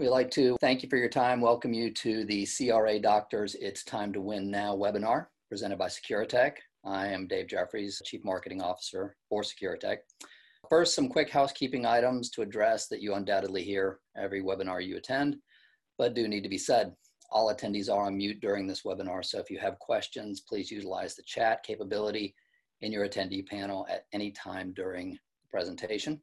We'd like to thank you for your time, welcome you to the CRA Doctors It's Time to Win Now webinar presented by Securitech. I am Dave Jeffries, Chief Marketing Officer for Securitech. First, some quick housekeeping items to address that you undoubtedly hear every webinar you attend, but do need to be said. All attendees are on mute during this webinar, so if you have questions, please utilize the chat capability in your attendee panel at any time during the presentation.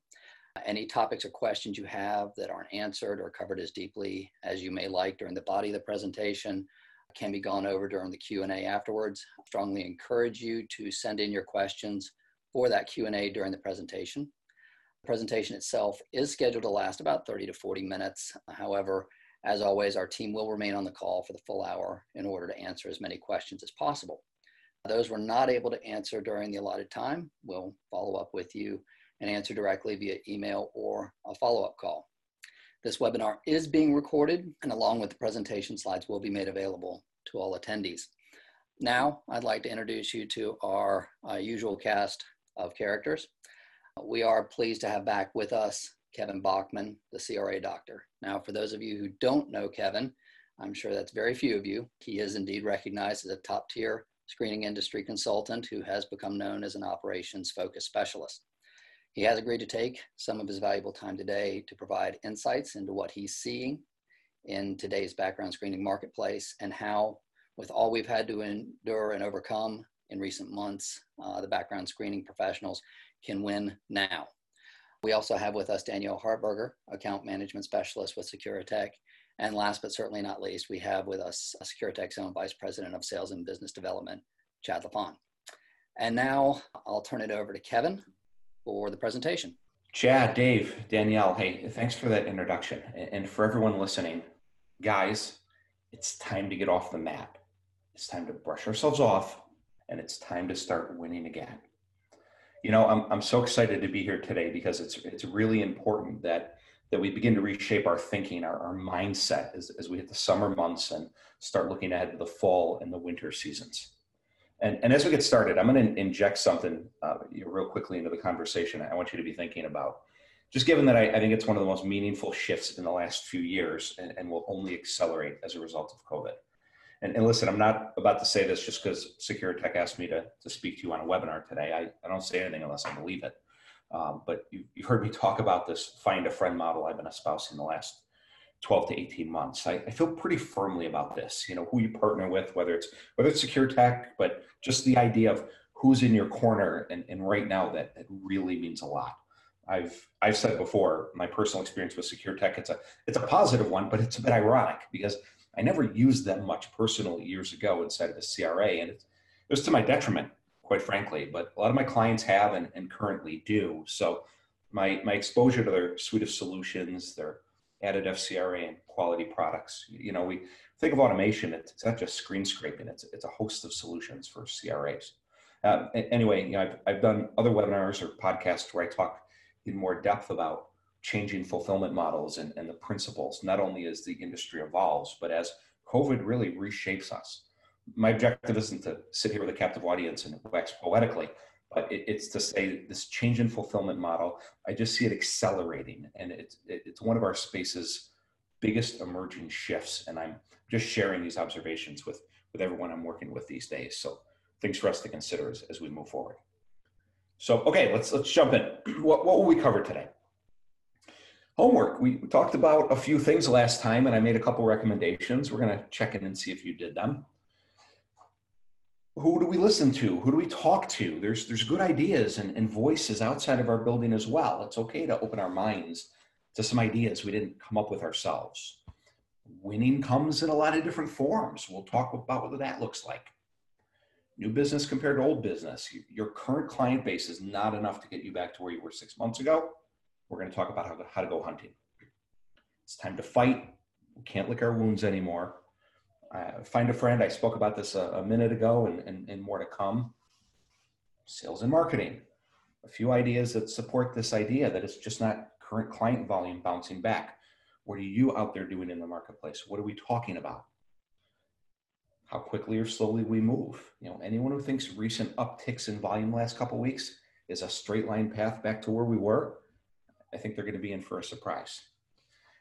Any topics or questions you have that aren't answered or covered as deeply as you may like during the body of the presentation can be gone over during the Q&A afterwards. I strongly encourage you to send in your questions for that Q&A during the presentation. The presentation itself is scheduled to last about 30 to 40 minutes. However, as always, our team will remain on the call for the full hour in order to answer as many questions as possible. Those we're not able to answer during the allotted time, we'll follow up with you and answer directly via email or a follow-up call. This webinar is being recorded and along with the presentation slides will be made available to all attendees. Now, I'd like to introduce you to our uh, usual cast of characters. We are pleased to have back with us Kevin Bachman, the CRA doctor. Now, for those of you who don't know Kevin, I'm sure that's very few of you. He is indeed recognized as a top tier screening industry consultant who has become known as an operations focused specialist. He has agreed to take some of his valuable time today to provide insights into what he's seeing in today's background screening marketplace and how, with all we've had to endure and overcome in recent months, uh, the background screening professionals can win now. We also have with us Danielle Hartberger, account management specialist with Securitech. And last but certainly not least, we have with us Securitech's own Vice President of Sales and Business Development, Chad LaFon. And now I'll turn it over to Kevin for the presentation. Chad, Dave, Danielle, hey, thanks for that introduction. And for everyone listening, guys, it's time to get off the mat. It's time to brush ourselves off and it's time to start winning again. You know, I'm, I'm so excited to be here today because it's, it's really important that, that we begin to reshape our thinking, our, our mindset as, as we hit the summer months and start looking ahead to the fall and the winter seasons. And, and as we get started, I'm going to inject something uh, real quickly into the conversation I want you to be thinking about. Just given that I, I, think it's one of the most meaningful shifts in the last few years and, and will only accelerate as a result of COVID. And, and listen, I'm not about to say this just because Secure Tech asked me to, to speak to you on a webinar today. I, I don't say anything unless I believe it. Um, but you, you've heard me talk about this find a friend model I've been espousing the last 12 to 18 months. I, I, feel pretty firmly about this, you know, who you partner with, whether it's whether it's secure tech, but just the idea of who's in your corner and, and right now that, that really means a lot. I've I've said before, my personal experience with secure tech, it's a it's a positive one, but it's a bit ironic because I never used them much personally years ago inside of the CRA, and it was to my detriment, quite frankly. But a lot of my clients have and, and currently do. So my my exposure to their suite of solutions, their added FCRA and quality products. You know, we think of automation, it's, not just screen scraping, it's, it's a host of solutions for CRAs. Uh, anyway, you know, I've, I've done other webinars or podcasts where I talk in more depth about changing fulfillment models and, and the principles, not only as the industry evolves, but as COVID really reshapes us. My objective isn't to sit here with a captive audience and wax poetically, but it, it's to say this change in fulfillment model, I just see it accelerating and it's, it's one of our space's biggest emerging shifts. And I'm just sharing these observations with, with everyone I'm working with these days. So things for us to consider as, as we move forward. So, okay, let's, let's jump in. What, what will we cover today? Homework. We talked about a few things last time and I made a couple recommendations. We're going to check in and see if you did them who do we listen to? Who do we talk to? There's there's good ideas and, and voices outside of our building as well. It's okay to open our minds to some ideas we didn't come up with ourselves. Winning comes in a lot of different forms. We'll talk about what that looks like. New business compared to old business. Your current client base is not enough to get you back to where you were six months ago. We're going to talk about how to, how to go hunting. It's time to fight. We can't lick our wounds anymore uh, find a friend. I spoke about this a, a minute ago and, and, and, more to come. Sales and marketing. A few ideas that support this idea that it's just not current client volume bouncing back. What are you out there doing in the marketplace? What are we talking about? How quickly or slowly we move. You know, anyone who thinks recent upticks in volume last couple weeks is a straight line path back to where we were, I think they're going to be in for a surprise.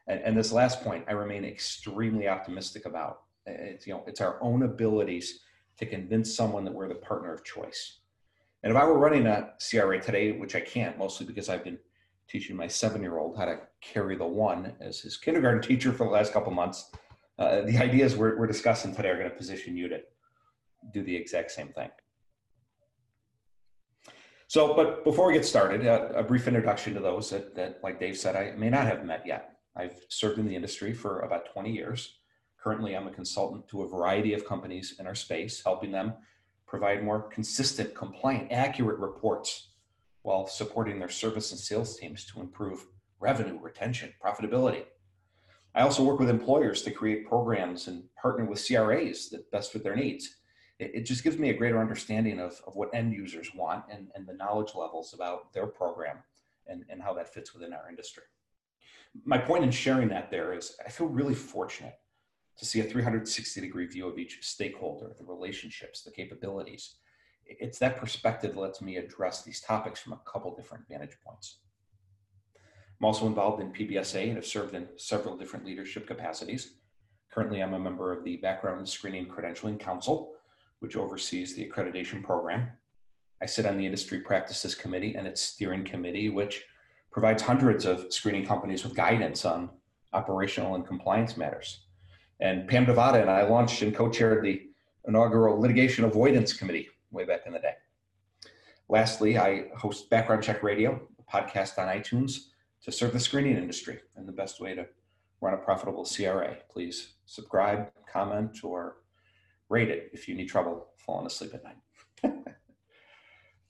And, and this last point, I remain extremely optimistic about. It's, you know, it's our own abilities to convince someone that we're the partner of choice. And if I were running a CRA today, which I can't, mostly because I've been teaching my seven-year-old how to carry the one as his kindergarten teacher for the last couple months, uh, the ideas we're, we're discussing today are going to position you to do the exact same thing. So, but before we get started, uh, a brief introduction to those that, that, like Dave said, I may not have met yet. I've served in the industry for about 20 years. Currently, I'm a consultant to a variety of companies in our space, helping them provide more consistent, compliant, accurate reports while supporting their service and sales teams to improve revenue, retention, profitability. I also work with employers to create programs and partner with CRAs that best fit their needs. It, it just gives me a greater understanding of, of what end users want and, and the knowledge levels about their program and, and how that fits within our industry my point in sharing that there is I feel really fortunate to see a 360 degree view of each stakeholder, the relationships, the capabilities. It's that perspective that lets me address these topics from a couple different vantage points. I'm also involved in PBSA and have served in several different leadership capacities. Currently, I'm a member of the Background Screening Credentialing Council, which oversees the accreditation program. I sit on the Industry Practices Committee and its steering committee, which provides hundreds of screening companies with guidance on operational and compliance matters. And Pam Devata and I launched and co-chaired the inaugural litigation avoidance committee way back in the day. Lastly, I host Background Check Radio, a podcast on iTunes to serve the screening industry and the best way to run a profitable CRA. Please subscribe, comment, or rate it if you need trouble falling asleep at night.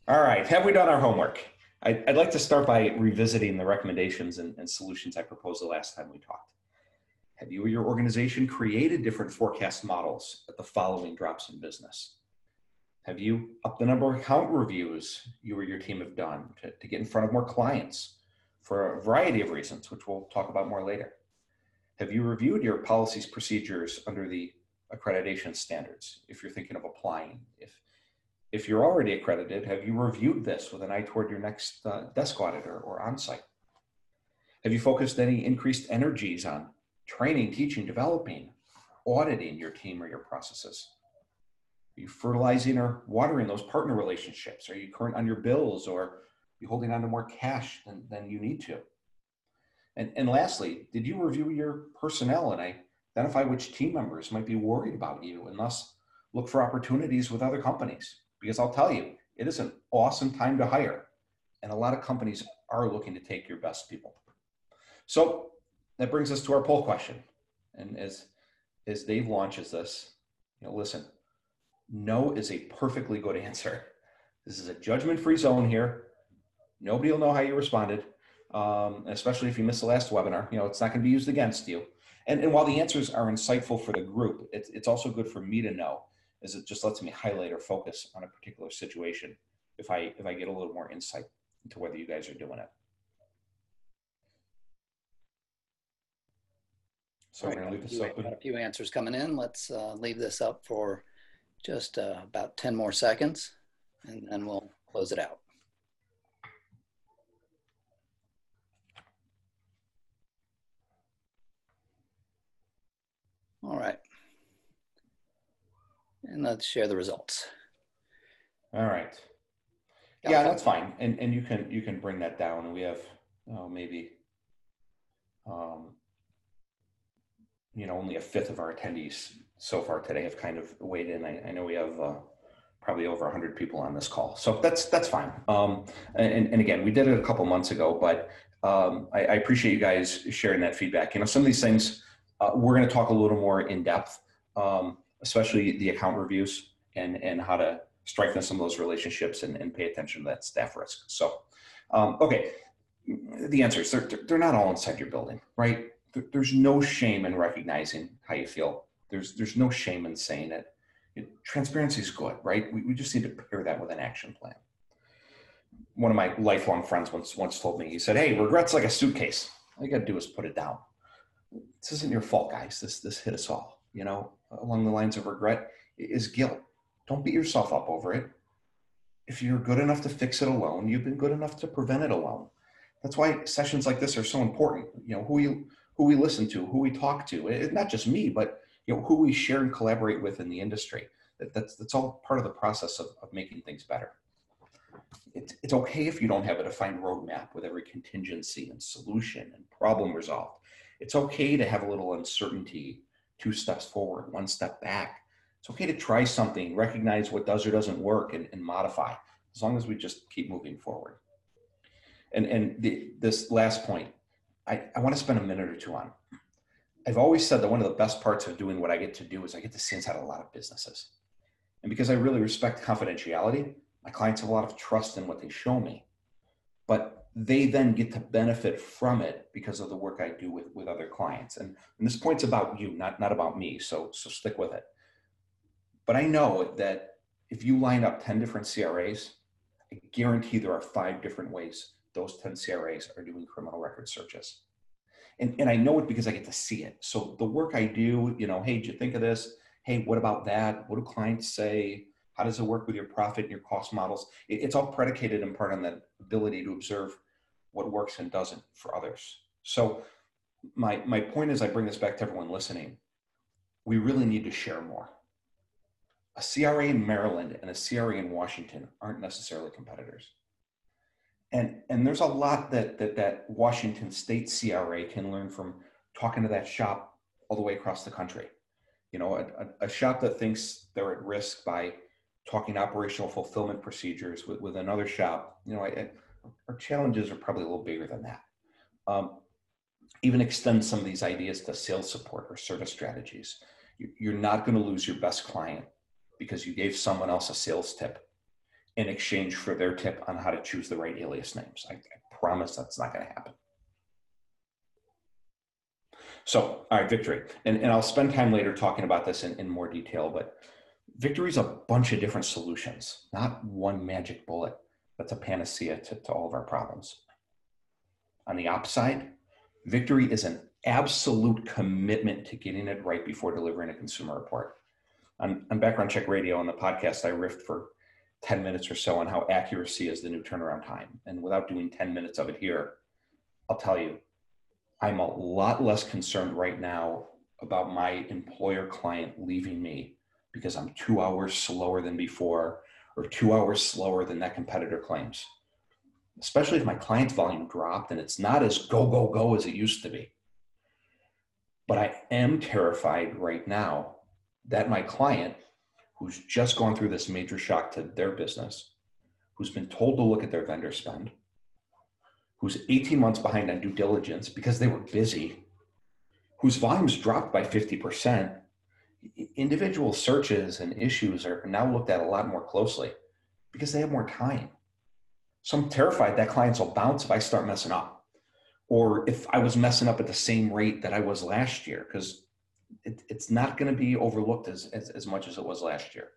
All right, have we done our homework? I'd like to start by revisiting the recommendations and, and, solutions I proposed the last time we talked. Have you or your organization created different forecast models at the following drops in business? Have you upped the number of account reviews you or your team have done to, to get in front of more clients for a variety of reasons, which we'll talk about more later? Have you reviewed your policies, procedures under the accreditation standards if you're thinking of applying? If if you're already accredited, have you reviewed this with an eye toward your next uh, desk auditor or on-site? Have you focused any increased energies on training, teaching, developing, auditing your team or your processes? Are you fertilizing or watering those partner relationships? Are you current on your bills or are you holding on to more cash than, than you need to? And, and lastly, did you review your personnel and identify which team members might be worried about you and thus look for opportunities with other companies? because I'll tell you, it is an awesome time to hire. And a lot of companies are looking to take your best people. So that brings us to our poll question. And as, as Dave launches this, you know, listen, no is a perfectly good answer. This is a judgment free zone here. Nobody will know how you responded, um, especially if you missed the last webinar. You know, it's not going to be used against you. And, and while the answers are insightful for the group, it's, it's also good for me to know is it just lets me highlight or focus on a particular situation if I if I get a little more insight into whether you guys are doing it. So right, I'm going to leave this up. A few answers coming in. Let's uh, leave this up for just uh, about 10 more seconds and then we'll close it out. All right and let's share the results. All right. Yeah, that's fine. And and you can you can bring that down. We have oh, maybe um, you know only a fifth of our attendees so far today have kind of weighed in. I, I know we have uh, probably over 100 people on this call, so that's that's fine. Um, and and again, we did it a couple months ago, but um, I, I, appreciate you guys sharing that feedback. You know, some of these things uh, we're going to talk a little more in depth. Um, especially the account reviews and, and how to strengthen some of those relationships and, and pay attention to that staff risk. So, um, okay, the answer is they're, they're not all inside your building, right? There's no shame in recognizing how you feel. There's, there's no shame in saying it. it transparency is good, right? We, we just need to pair that with an action plan. One of my lifelong friends once, once told me, he said, Hey, regret's like a suitcase. All you got to do is put it down. This isn't your fault, guys. This, this hit us all, you know? along the lines of regret is guilt. Don't beat yourself up over it. If you're good enough to fix it alone, you've been good enough to prevent it alone. That's why sessions like this are so important. You know, who you who we listen to, who we talk to, and not just me, but you know who we share and collaborate with in the industry. That, that's that's all part of the process of, of making things better. It's, it's okay if you don't have a defined roadmap with every contingency and solution and problem resolved. It's okay to have a little uncertainty, two steps forward, one step back. It's okay to try something, recognize what does or doesn't work, and, and modify, as long as we just keep moving forward. And, and the, this last point, I, I want to spend a minute or two on. I've always said that one of the best parts of doing what I get to do is I get to see inside a lot of businesses. And because I really respect confidentiality, my clients have a lot of trust in what they show me. But they then get to benefit from it because of the work I do with, with other clients. And, and this point's about you, not, not about me. So, so stick with it. But I know that if you line up 10 different CRAs, I guarantee there are five different ways those 10 CRAs are doing criminal record searches. And, and I know it because I get to see it. So the work I do, you know, hey, did you think of this? Hey, what about that? What do clients say? How does it work with your profit and your cost models? It, it's all predicated in part on that ability to observe what works and doesn't for others. So my, my point is I bring this back to everyone listening. We really need to share more. A CRA in Maryland and a CRA in Washington aren't necessarily competitors and and there's a lot that that that Washington State CRA can learn from talking to that shop all the way across the country. You know, a, a shop that thinks they're at risk by talking operational fulfillment procedures with, with another shop. You know, I, I, our challenges are probably a little bigger than that. Um, even extend some of these ideas to sales support or service strategies. You're not going to lose your best client because you gave someone else a sales tip in exchange for their tip on how to choose the right alias names. I, I promise that's not going to happen. So, all right, victory. And, and I'll spend time later talking about this in, in more detail, but victory is a bunch of different solutions, not one magic bullet that's a panacea to, to all of our problems. On the ops side, victory is an absolute commitment to getting it right before delivering a consumer report. On, on Background Check Radio on the podcast, I riffed for 10 minutes or so on how accuracy is the new turnaround time. And without doing 10 minutes of it here, I'll tell you, I'm a lot less concerned right now about my employer client leaving me because I'm two hours slower than before or two hours slower than that competitor claims. Especially if my client's volume dropped and it's not as go, go, go as it used to be. But I am terrified right now that my client who's just gone through this major shock to their business, who's been told to look at their vendor spend, who's 18 months behind on due diligence because they were busy, whose volumes dropped by 50%, individual searches and issues are now looked at a lot more closely because they have more time. So I'm terrified that clients will bounce if I start messing up. Or if I was messing up at the same rate that I was last year, because it, it's not going to be overlooked as, as, as much as it was last year.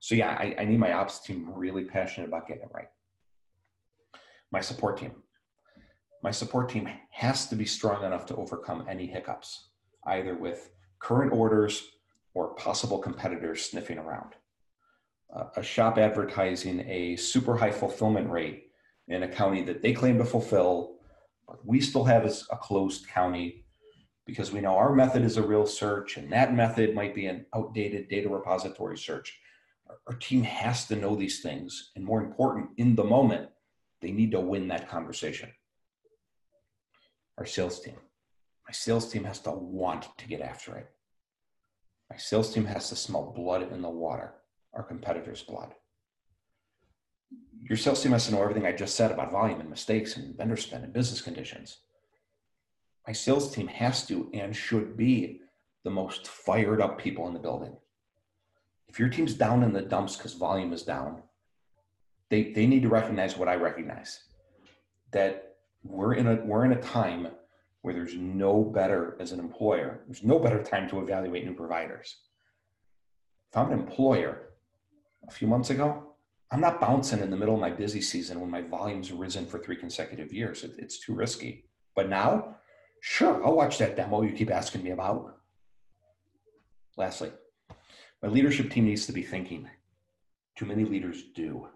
So yeah, I, I need my ops team really passionate about getting it right. My support team. My support team has to be strong enough to overcome any hiccups, either with current orders or possible competitors sniffing around. Uh, a shop advertising a super high fulfillment rate in a county that they claim to fulfill, but we still have as a closed county because we know our method is a real search and that method might be an outdated data repository search. Our, our team has to know these things. And more important, in the moment, they need to win that conversation. Our sales team. My sales team has to want to get after it. My sales team has to smell blood in the water, our competitors' blood. Your sales team has to know everything I just said about volume and mistakes and vendor spend and business conditions my sales team has to and should be the most fired up people in the building. If your team's down in the dumps because volume is down, they, they need to recognize what I recognize that we're in a we're in a time where there's no better as an employer, there's no better time to evaluate new providers. If I'm an employer a few months ago, I'm not bouncing in the middle of my busy season when my volume's risen for three consecutive years. It, it's too risky. But now Sure, I'll watch that demo you keep asking me about. Lastly, my leadership team needs to be thinking. Too many leaders do.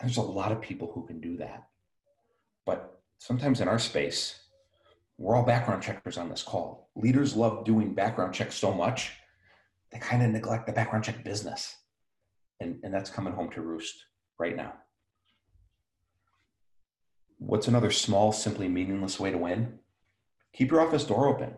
There's a lot of people who can do that. But sometimes in our space, we're all background checkers on this call. Leaders love doing background checks so much, they kind of neglect the background check business. And, and that's coming home to roost right now. What's another small, simply meaningless way to win? Keep your office door open.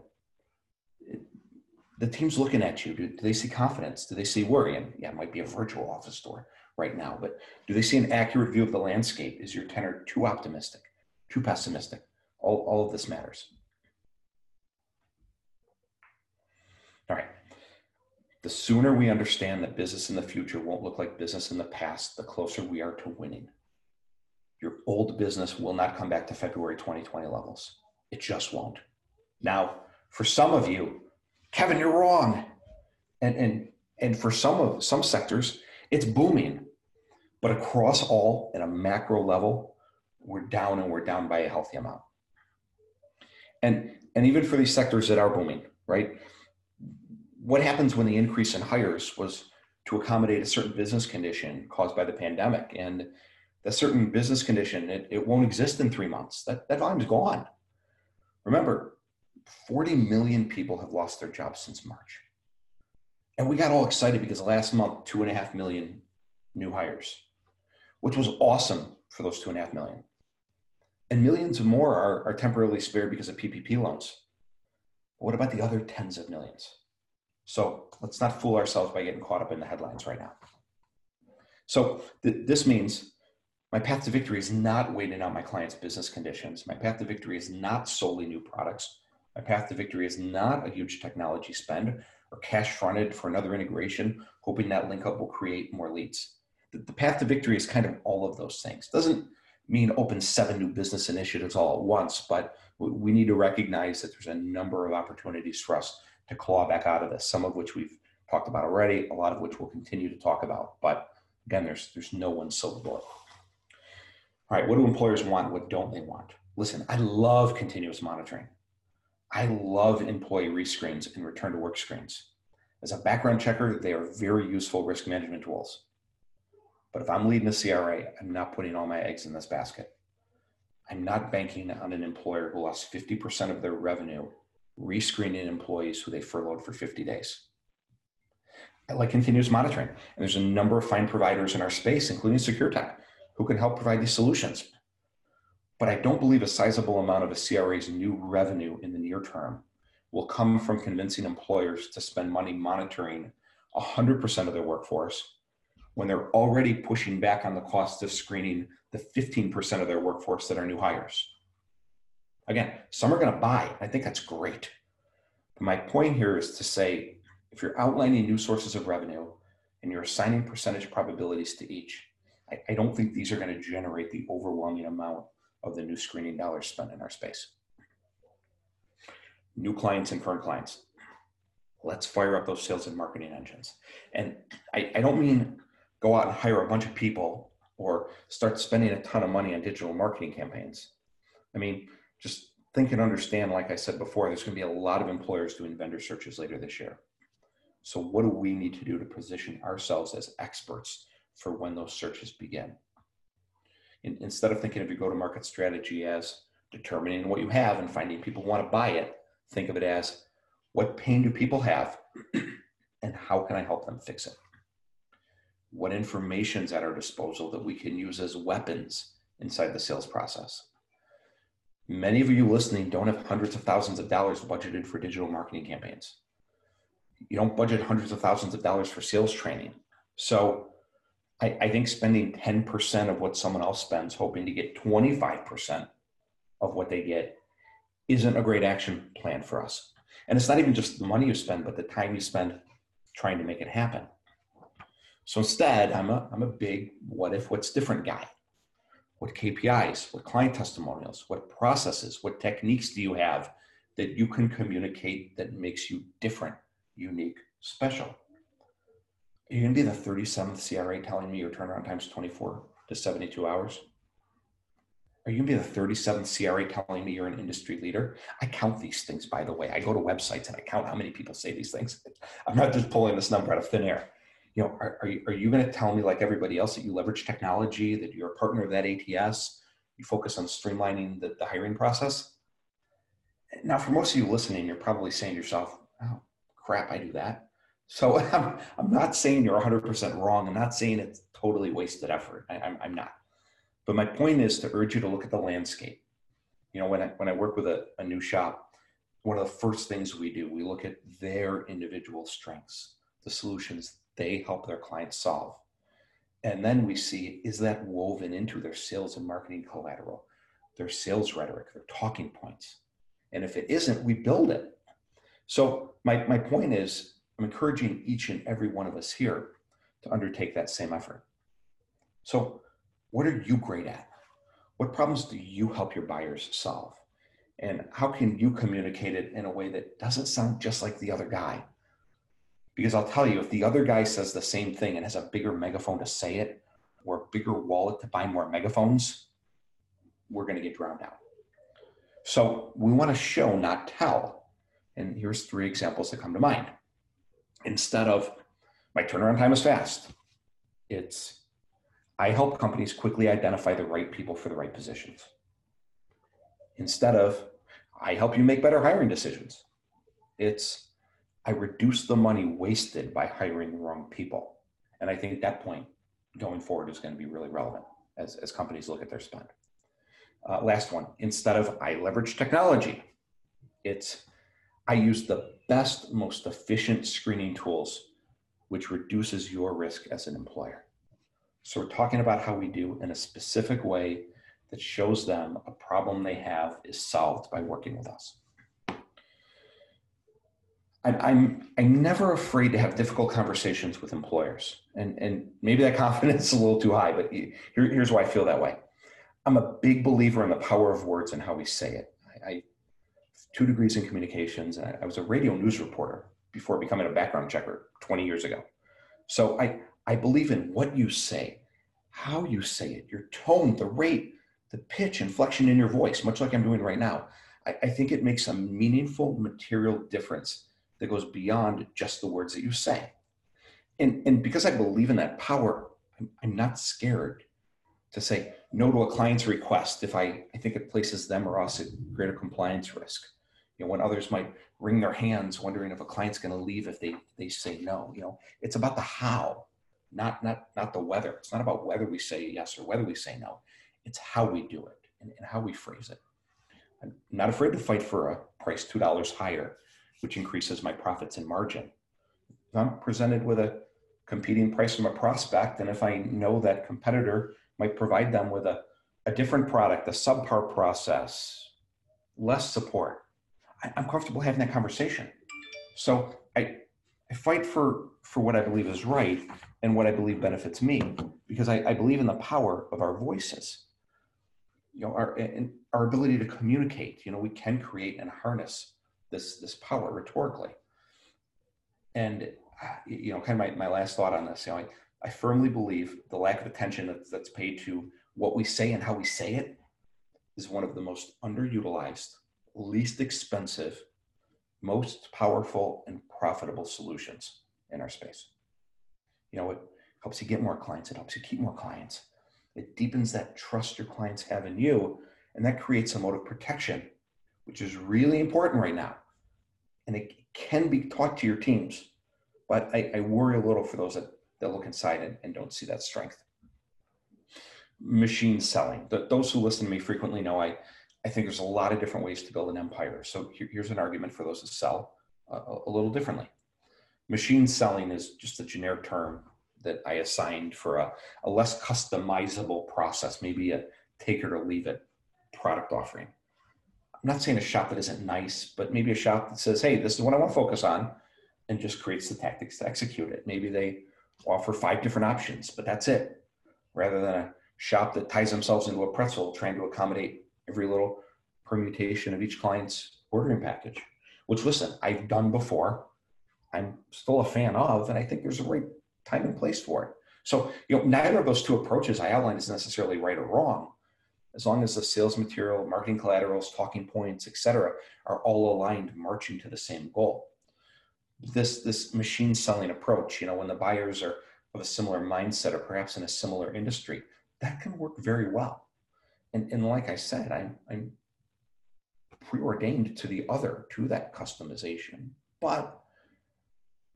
The team's looking at you. Do, do they see confidence? Do they see worry? And yeah, it might be a virtual office door right now, but do they see an accurate view of the landscape? Is your tenor too optimistic, too pessimistic? All, all of this matters. All right. The sooner we understand that business in the future won't look like business in the past, the closer we are to winning. Your old business will not come back to February 2020 levels. It just won't. Now, for some of you, Kevin, you're wrong. And, and, and for some of some sectors, it's booming. But across all, at a macro level, we're down and we're down by a healthy amount. And, and even for these sectors that are booming, right? What happens when the increase in hires was to accommodate a certain business condition caused by the pandemic? And that certain business condition, it, it won't exist in three months. That, that volume's gone. Remember, 40 million people have lost their jobs since March. And we got all excited because last month, two and a half million new hires, which was awesome for those two and a half million and millions more are, are temporarily spared because of PPP loans. But what about the other tens of millions? So let's not fool ourselves by getting caught up in the headlines right now. So th- this means my path to victory is not waiting out my client's business conditions. My path to victory is not solely new products. My path to victory is not a huge technology spend or cash fronted for another integration, hoping that link up will create more leads. The, the path to victory is kind of all of those things. Doesn't mean open seven new business initiatives all at once, but we need to recognize that there's a number of opportunities for us to claw back out of this, some of which we've talked about already, a lot of which we'll continue to talk about. But again, there's there's no one silver bullet. All right, what do employers want? What don't they want? Listen, I love continuous monitoring. I love employee rescreens and return to work screens. As a background checker, they are very useful risk management tools. But if I'm leading a CRA, I'm not putting all my eggs in this basket. I'm not banking on an employer who lost 50% of their revenue rescreening employees who they furloughed for 50 days. I like continuous monitoring. And there's a number of fine providers in our space, including SecureTech, who can help provide these solutions. But I don't believe a sizable amount of a CRA's new revenue in the near term will come from convincing employers to spend money monitoring 100% of their workforce when they're already pushing back on the cost of screening the 15% of their workforce that are new hires. Again, some are going to buy. I think that's great. But my point here is to say if you're outlining new sources of revenue and you're assigning percentage probabilities to each, I, I don't think these are going to generate the overwhelming amount of the new screening dollars spent in our space. New clients and current clients. Let's fire up those sales and marketing engines. And I, I don't mean go out and hire a bunch of people or start spending a ton of money on digital marketing campaigns. I mean, just think and understand, like I said before, there's going to be a lot of employers doing vendor searches later this year. So, what do we need to do to position ourselves as experts for when those searches begin? In, instead of thinking of your go to market strategy as determining what you have and finding people want to buy it, think of it as what pain do people have and how can I help them fix it? what information is at our disposal that we can use as weapons inside the sales process. Many of you listening don't have hundreds of thousands of dollars budgeted for digital marketing campaigns. You don't budget hundreds of thousands of dollars for sales training. So I, I think spending 10% of what someone else spends, hoping to get 25% of what they get, isn't a great action plan for us. And it's not even just the money you spend, but the time you spend trying to make it happen. So instead, I'm a, I'm a big what if, what's different guy. What KPIs, what client testimonials, what processes, what techniques do you have that you can communicate that makes you different, unique, special? Are you going to be the 37th CRA telling me your turnaround time is 24 to 72 hours? Are you going to be the 37th CRA telling me you're an industry leader? I count these things, by the way. I go to websites and I count how many people say these things. I'm not just pulling this number out of thin air you know, are, are you, are you going to tell me like everybody else that you leverage technology, that you're a partner of that ATS, you focus on streamlining the, the hiring process? Now, for most of you listening, you're probably saying to yourself, oh, crap, I do that. So I'm, I'm not saying you're 100% wrong. I'm not saying it's totally wasted effort. I, I'm, I'm not. But my point is to urge you to look at the landscape. You know, when I, when I work with a, a new shop, one of the first things we do, we look at their individual strengths, the solutions they help their clients solve. And then we see is that woven into their sales and marketing collateral, their sales rhetoric, their talking points. And if it isn't, we build it. So my, my point is I'm encouraging each and every one of us here to undertake that same effort. So what are you great at? What problems do you help your buyers solve? And how can you communicate it in a way that doesn't sound just like the other guy? Because I'll tell you, if the other guy says the same thing and has a bigger megaphone to say it or a bigger wallet to buy more megaphones, we're going to get drowned out. So we want to show, not tell. And here's three examples that come to mind. Instead of my turnaround time is fast, it's I help companies quickly identify the right people for the right positions. Instead of I help you make better hiring decisions, it's I reduce the money wasted by hiring the wrong people. And I think that point going forward is going to be really relevant as, as companies look at their spend. Uh, last one, instead of I leverage technology, it's I use the best, most efficient screening tools, which reduces your risk as an employer. So we're talking about how we do in a specific way that shows them a problem they have is solved by working with us. I'm, I'm never afraid to have difficult conversations with employers. And, and maybe that confidence is a little too high, but here, here's why I feel that way. I'm a big believer in the power of words and how we say it. I two degrees in communications, and I, I was a radio news reporter before becoming a background checker 20 years ago. So I, I believe in what you say, how you say it, your tone, the rate, the pitch, inflection in your voice, much like I'm doing right now. I, I think it makes a meaningful material difference that goes beyond just the words that you say. And, and because I believe in that power, I'm, I'm not scared to say no to a client's request if I, I think it places them or us at greater compliance risk. Know, when others might wring their hands wondering if a client's going to leave if they, they say no, you know, it's about the how, not, not, not the whether. It's not about whether we say yes or whether we say no. It's how we do it and, and how we phrase it. I'm not afraid to fight for a price $2 higher which increases my profits and margin. If I'm presented with a competing price from a prospect, and if I know that competitor might provide them with a, a different product, a subpar process, less support, I, I'm comfortable having that conversation. So I, I fight for, for what I believe is right and what I believe benefits me because I, I believe in the power of our voices. You know, our, our ability to communicate, you know, we can create and harness this this power rhetorically. And you know, kind of my, my last thought on this, you know, I, I firmly believe the lack of attention that's, that's paid to what we say and how we say it is one of the most underutilized, least expensive, most powerful and profitable solutions in our space. You know, it helps you get more clients, it helps you keep more clients. It deepens that trust your clients have in you, and that creates a mode of protection, which is really important right now and it can be taught to your teams. But I, I worry a little for those that, that look inside and, and don't see that strength. Machine selling. Those who listen to me frequently know I, I think there's a lot of different ways to build an empire. So here, here's an argument for those that sell uh, a little differently. Machine selling is just a generic term that I assigned for a, a less customizable process, maybe a take it or leave it product offering. I'm not saying a shop that isn't nice, but maybe a shop that says, hey, this is what I want to focus on and just creates the tactics to execute it. Maybe they offer five different options, but that's it. Rather than a shop that ties themselves into a pretzel trying to accommodate every little permutation of each client's ordering package, which listen, I've done before. I'm still a fan of, and I think there's a right time and place for it. So, you know, neither of those two approaches I outlined is necessarily right or wrong as long as the sales material, marketing collaterals, talking points, etc., are all aligned, marching to the same goal. This this machine selling approach, you know, when the buyers are of a similar mindset or perhaps in a similar industry, that can work very well. And, and like I said, I'm, I'm preordained to the other, to that customization. But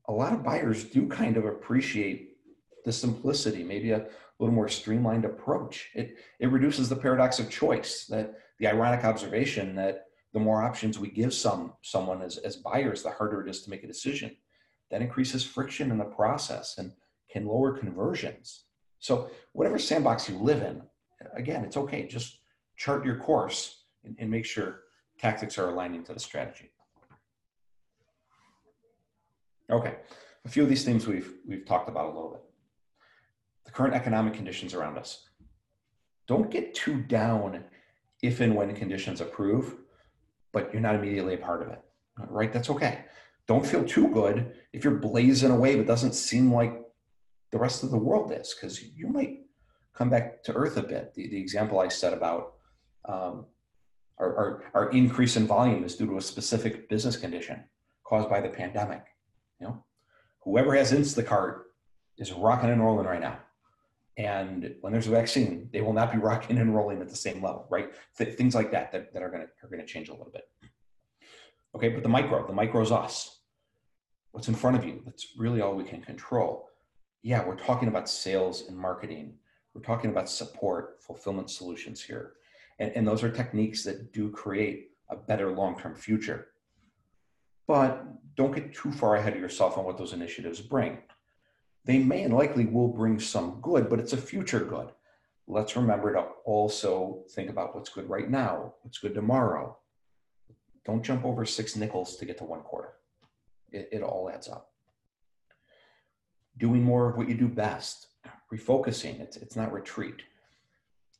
a lot of buyers do kind of appreciate the simplicity, maybe a little more streamlined approach. It, it reduces the paradox of choice, that the ironic observation that the more options we give some someone as, as buyers, the harder it is to make a decision. That increases friction in the process and can lower conversions. So whatever sandbox you live in, again, it's okay. Just chart your course and, and make sure tactics are aligning to the strategy. Okay, a few of these things we've we've talked about a little bit. The current economic conditions around us. Don't get too down if and when conditions approve, but you're not immediately a part of it. Right? That's okay. Don't feel too good if you're blazing away, but doesn't seem like the rest of the world is, because you might come back to earth a bit. The, the example I said about um, our, our, our increase in volume is due to a specific business condition caused by the pandemic. You know, whoever has Instacart is rocking and rolling right now. And when there's a vaccine, they will not be rocking and rolling at the same level, right? Th- things like that, that that are gonna are gonna change a little bit. Okay, but the micro, the micro is us. What's in front of you? That's really all we can control. Yeah, we're talking about sales and marketing. We're talking about support, fulfillment solutions here. And, and those are techniques that do create a better long-term future. But don't get too far ahead of yourself on what those initiatives bring. They may and likely will bring some good, but it's a future good. Let's remember to also think about what's good right now, what's good tomorrow. Don't jump over six nickels to get to one quarter. It, it all adds up. Doing more of what you do best, refocusing, it's, it's not retreat.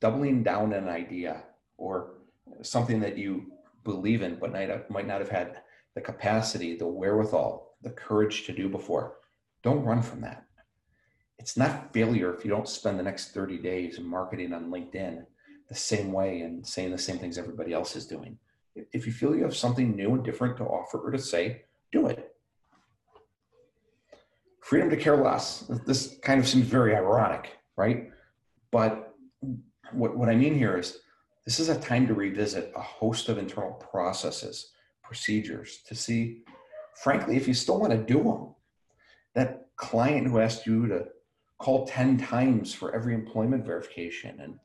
Doubling down an idea or something that you believe in but might, might not have had the capacity, the wherewithal, the courage to do before. Don't run from that. It's not failure if you don't spend the next 30 days marketing on LinkedIn the same way and saying the same things everybody else is doing. If you feel you have something new and different to offer or to say, do it. Freedom to care less. This kind of seems very ironic, right? But what, what I mean here is this is a time to revisit a host of internal processes procedures to see, frankly, if you still want to do them. That client who asked you to call 10 times for every employment verification and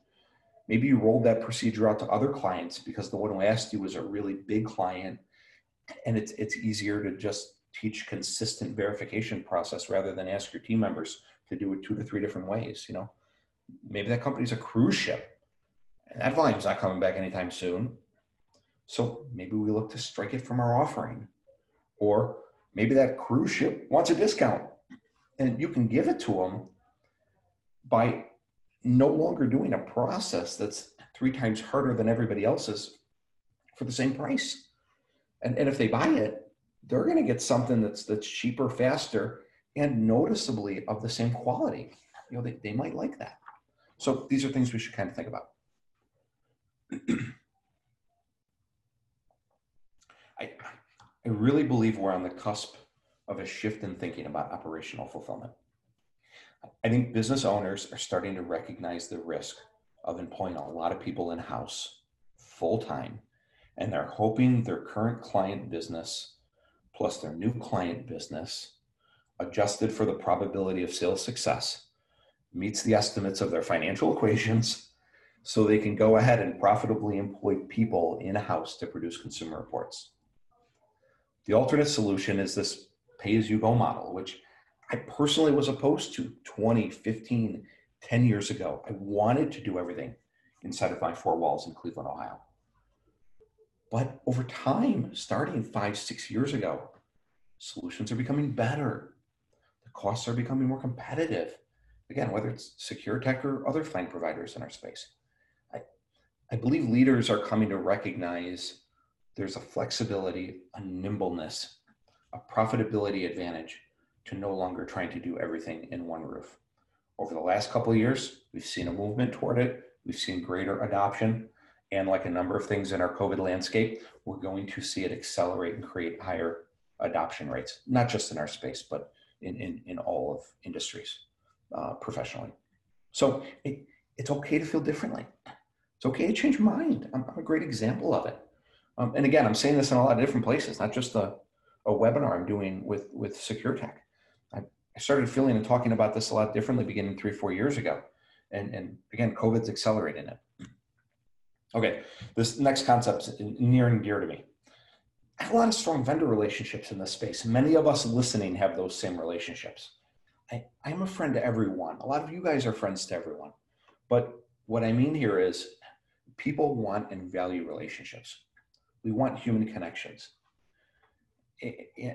maybe you rolled that procedure out to other clients because the one who asked you was a really big client and it's it's easier to just teach consistent verification process rather than ask your team members to do it two to three different ways you know maybe that company's a cruise ship and that volume's not coming back anytime soon so maybe we look to strike it from our offering. Or maybe that cruise ship wants a discount and you can give it to them by no longer doing a process that's three times harder than everybody else's for the same price. And, and if they buy it, they're going to get something that's that's cheaper, faster, and noticeably of the same quality. You know, they, they might like that. So these are things we should kind of think about. I, I really believe we're on the cusp of a shift in thinking about operational fulfillment. I think business owners are starting to recognize the risk of employing a lot of people in house full time, and they're hoping their current client business plus their new client business, adjusted for the probability of sales success, meets the estimates of their financial equations so they can go ahead and profitably employ people in a house to produce consumer reports. The alternate solution is this pay as you go model, which I personally was opposed to 20, 15, 10 years ago. I wanted to do everything inside of my four walls in Cleveland, Ohio. But over time, starting five, six years ago, solutions are becoming better. The costs are becoming more competitive. Again, whether it's secure tech or other fine providers in our space. I, I believe leaders are coming to recognize there's a flexibility, a nimbleness, a profitability advantage to no longer trying to do everything in one roof. Over the last couple of years, we've seen a movement toward it. We've seen greater adoption. And like a number of things in our COVID landscape, we're going to see it accelerate and create higher adoption rates, not just in our space, but in, in, in all of industries uh, professionally. So it, it's okay to feel differently. It's okay to change mind. I'm, I'm a great example of it Um, and again, I'm saying this in a lot of different places, not just a, a webinar I'm doing with, with SecureTech. I, I started feeling and talking about this a lot differently beginning three, four years ago. And, and again, COVID's accelerating it. Okay, this next concept is near and dear to me. I have a lot of strong vendor relationships in this space. Many of us listening have those same relationships. I, I'm a friend to everyone. A lot of you guys are friends to everyone. But what I mean here is people want and value relationships. We want human connections.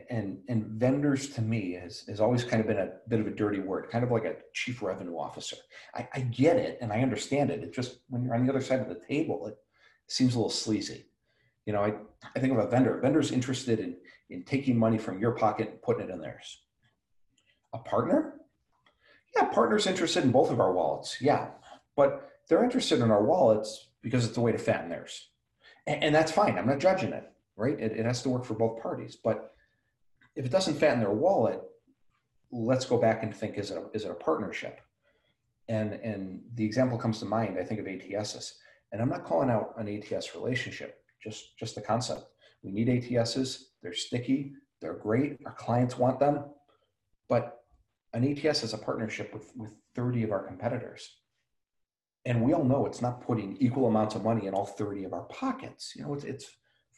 And, and vendors to me has, has always kind of been a bit of a dirty word, kind of like a chief revenue officer. I, I get it and I understand it. It just, when you're on the other side of the table, it seems a little sleazy. You know, I, I think of a vendor. A vendor's interested in, in taking money from your pocket and putting it in theirs. A partner? Yeah, partner's interested in both of our wallets. Yeah, but they're interested in our wallets because it's a way to fatten theirs. And, and that's fine. I'm not judging it, right? It, it has to work for both parties. But if it doesn't fatten their wallet, let's go back and think, is it a, is it a partnership? And, and the example comes to mind, I think of ATSs. And I'm not calling out an ATS relationship, just, just the concept. We need ATSs. They're sticky. They're great. Our clients want them. But an ATS is a partnership with, with 30 of our competitors and we all know it's not putting equal amounts of money in all 30 of our pockets you know it's, it's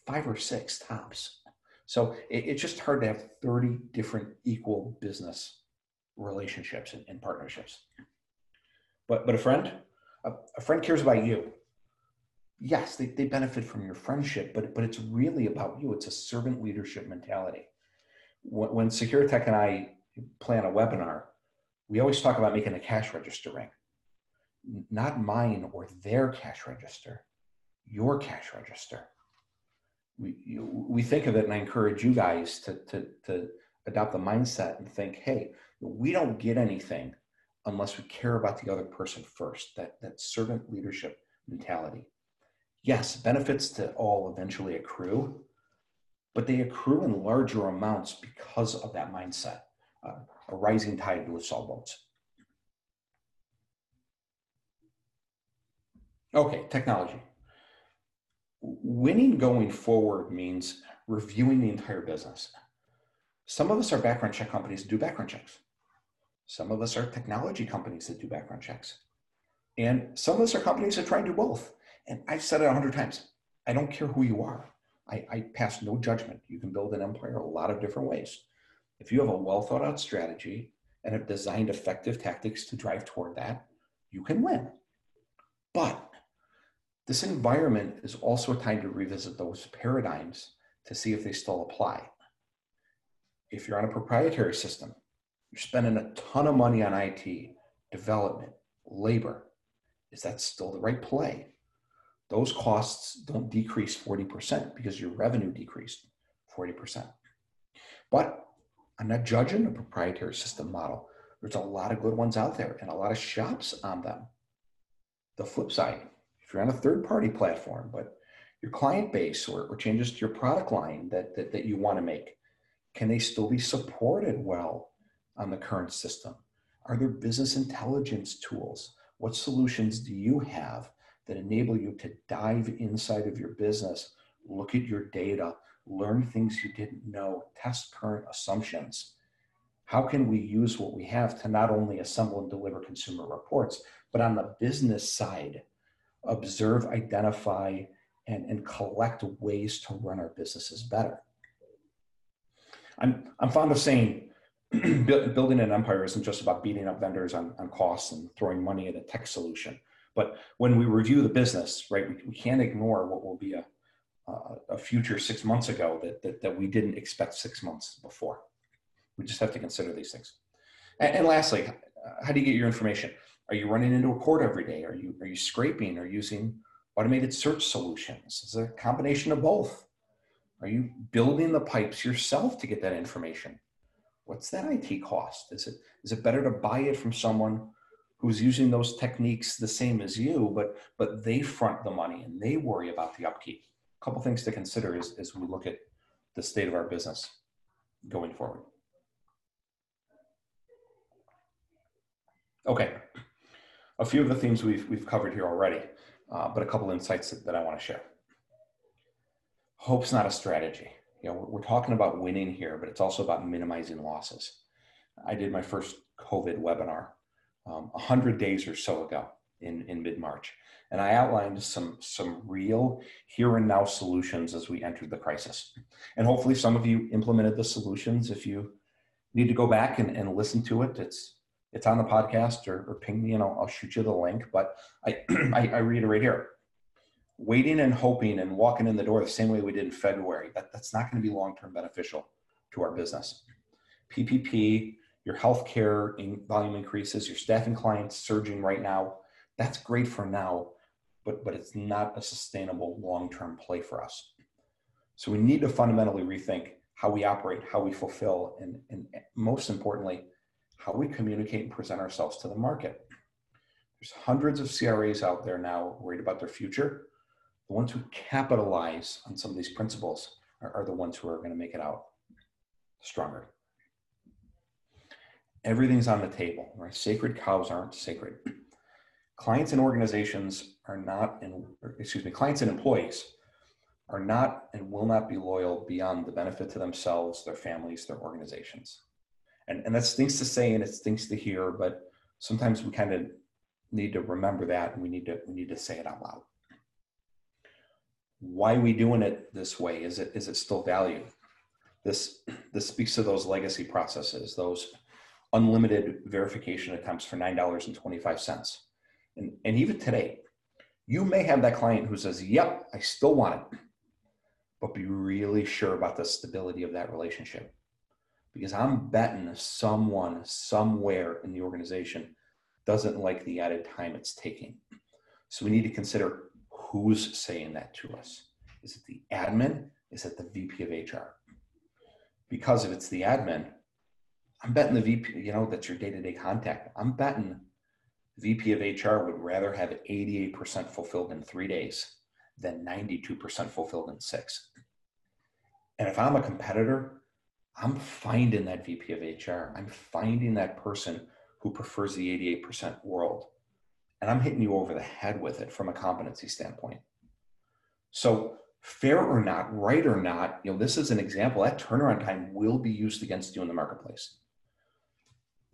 five or six tops. So it, it's just hard to have 30 different equal business relationships and, and partnerships. But but a friend a, a, friend cares about you. Yes they, they benefit from your friendship but but it's really about you. It's a servant leadership mentality. When, when SecureTech and i plan a webinar we always talk about making a cash register ring. Not mine or their cash register, your cash register. We, we think of it, and I encourage you guys to, to, to adopt the mindset and think, hey, we don't get anything unless we care about the other person first, that, that servant leadership mentality. Yes, benefits to all eventually accrue, but they accrue in larger amounts because of that mindset. Uh, a rising tide lifts all boats. Okay, technology. Winning going forward means reviewing the entire business. Some of us are background check companies that do background checks. Some of us are technology companies that do background checks. And some of us are companies that try and do both. And I've said it a hundred times. I don't care who you are. I, I pass no judgment. You can build an empire a lot of different ways. If you have a well thought out strategy and have designed effective tactics to drive toward that, you can win. But this environment is also a time to revisit those paradigms to see if they still apply. If you're on a proprietary system, you're spending a ton of money on IT, development, labor. Is that still the right play? Those costs don't decrease 40% because your revenue decreased 40%. But I'm not judging a proprietary system model. There's a lot of good ones out there and a lot of shops on them. The flip side, if you're on a third party platform, but your client base or, or changes to your product line that, that, that you want to make, can they still be supported well on the current system? Are there business intelligence tools? What solutions do you have that enable you to dive inside of your business, look at your data, learn things you didn't know, test current assumptions? How can we use what we have to not only assemble and deliver consumer reports, but on the business side, observe, identify, and, and collect ways to run our businesses better. I'm, I'm fond of saying building an empire isn't just about beating up vendors on, on costs and throwing money at a tech solution. But when we review the business, right, we, we can't ignore what will be a, a future six months ago that, that, that we didn't expect six months before. We just have to consider these things. And, and lastly, how do you get your information? Are you running into a court every day? Are you, are you scraping or using automated search solutions? Is a combination of both? Are you building the pipes yourself to get that information? What's that IT cost? Is it, is it better to buy it from someone who's using those techniques the same as you, but, but they front the money and they worry about the upkeep? A couple things to consider as, as we look at the state of our business going forward. Okay, a few of the themes we've, we've covered here already, uh, but a couple insights that, that I want to share. hope's not a strategy. You know, we're, we're talking about winning here, but it's also about minimizing losses. I did my first COVID webinar um, 100 days or so ago in, in mid-March. And I outlined some, some real here and now solutions as we entered the crisis. And hopefully some of you implemented the solutions. If you need to go back and, and listen to it, it's, it's on the podcast or, or ping me and I'll, I'll shoot you the link. But I, I, I reiterate here, waiting and hoping and walking in the door the same way we did in February, that, that's not going to be long-term beneficial to our business. PPP, your healthcare in volume increases, your staffing clients surging right now. That's great for now, but, but it's not a sustainable long-term play for us. So we need to fundamentally rethink how we operate, how we fulfill, and, and most importantly, how we communicate and present ourselves to the market. There's hundreds of CRAs out there now worried about their future. The ones who capitalize on some of these principles are, are the ones who are going to make it out stronger everything's on the table, right? Sacred cows aren't sacred. Clients and organizations are not, and excuse me, clients and employees are not and will not be loyal beyond the benefit to themselves, their families, their organizations. And, and that's things to say and it's things to hear, but sometimes we kind of need to remember that and we need to we need to say it out loud. Why are we doing it this way? Is it is it still valued? This this speaks to those legacy processes, those unlimited verification attempts for $9.25. And, and even today, you may have that client who says, Yep, I still want it, but be really sure about the stability of that relationship. Because I'm betting someone somewhere in the organization doesn't like the added time it's taking. So we need to consider who's saying that to us. Is it the admin? Is it the VP of HR? Because if it's the admin, I'm betting the VP, you know, that's your day to day contact. I'm betting VP of HR would rather have 88% fulfilled in three days than 92% fulfilled in six. And if I'm a competitor, I'm finding that VP of HR. I'm finding that person who prefers the 88% world. And I'm hitting you over the head with it from a competency standpoint. So, fair or not, right or not, you know, this is an example that turnaround time will be used against you in the marketplace.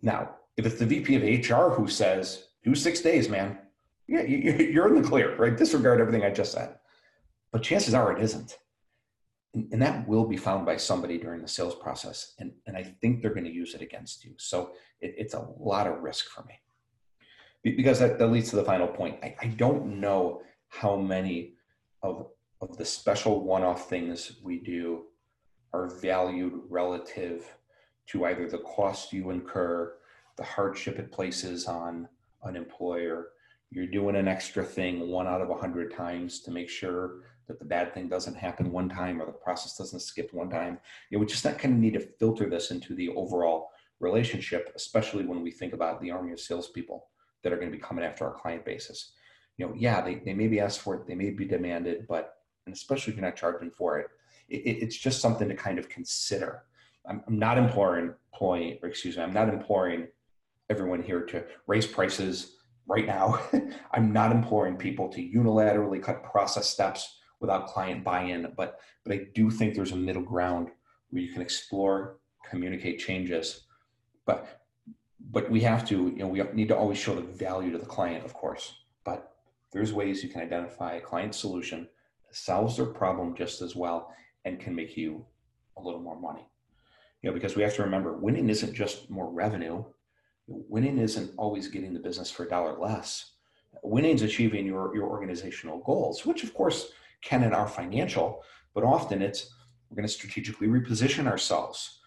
Now, if it's the VP of HR who says, do six days, man, yeah, you're in the clear, right? Disregard everything I just said. But chances are it isn't. And that will be found by somebody during the sales process. And, and I think they're going to use it against you. So it, it's a lot of risk for me. Because that, that leads to the final point. I, I don't know how many of, of the special one off things we do are valued relative to either the cost you incur, the hardship it places on an employer. You're doing an extra thing one out of a hundred times to make sure that the bad thing doesn't happen one time or the process doesn't skip one time. You know, we just not kind of need to filter this into the overall relationship, especially when we think about the army of salespeople that are going to be coming after our client bases. You know, yeah, they, they may be asked for it, they may be demanded, but and especially if you're not charging for it, it it's just something to kind of consider I'm, I'm not imploring, employing, or excuse me, I'm not imploring everyone here to raise prices right now. I'm not imploring people to unilaterally cut process steps without client buy-in, but but I do think there's a middle ground where you can explore, communicate changes, but but we have to, you know, we need to always show the value to the client, of course. But there's ways you can identify a client solution that solves their problem just as well and can make you a little more money you know, because we have to remember winning isn't just more revenue. Winning isn't always getting the business for a dollar less. Winning is achieving your, your organizational goals, which of course can and are financial, but often it's we're going to strategically reposition ourselves.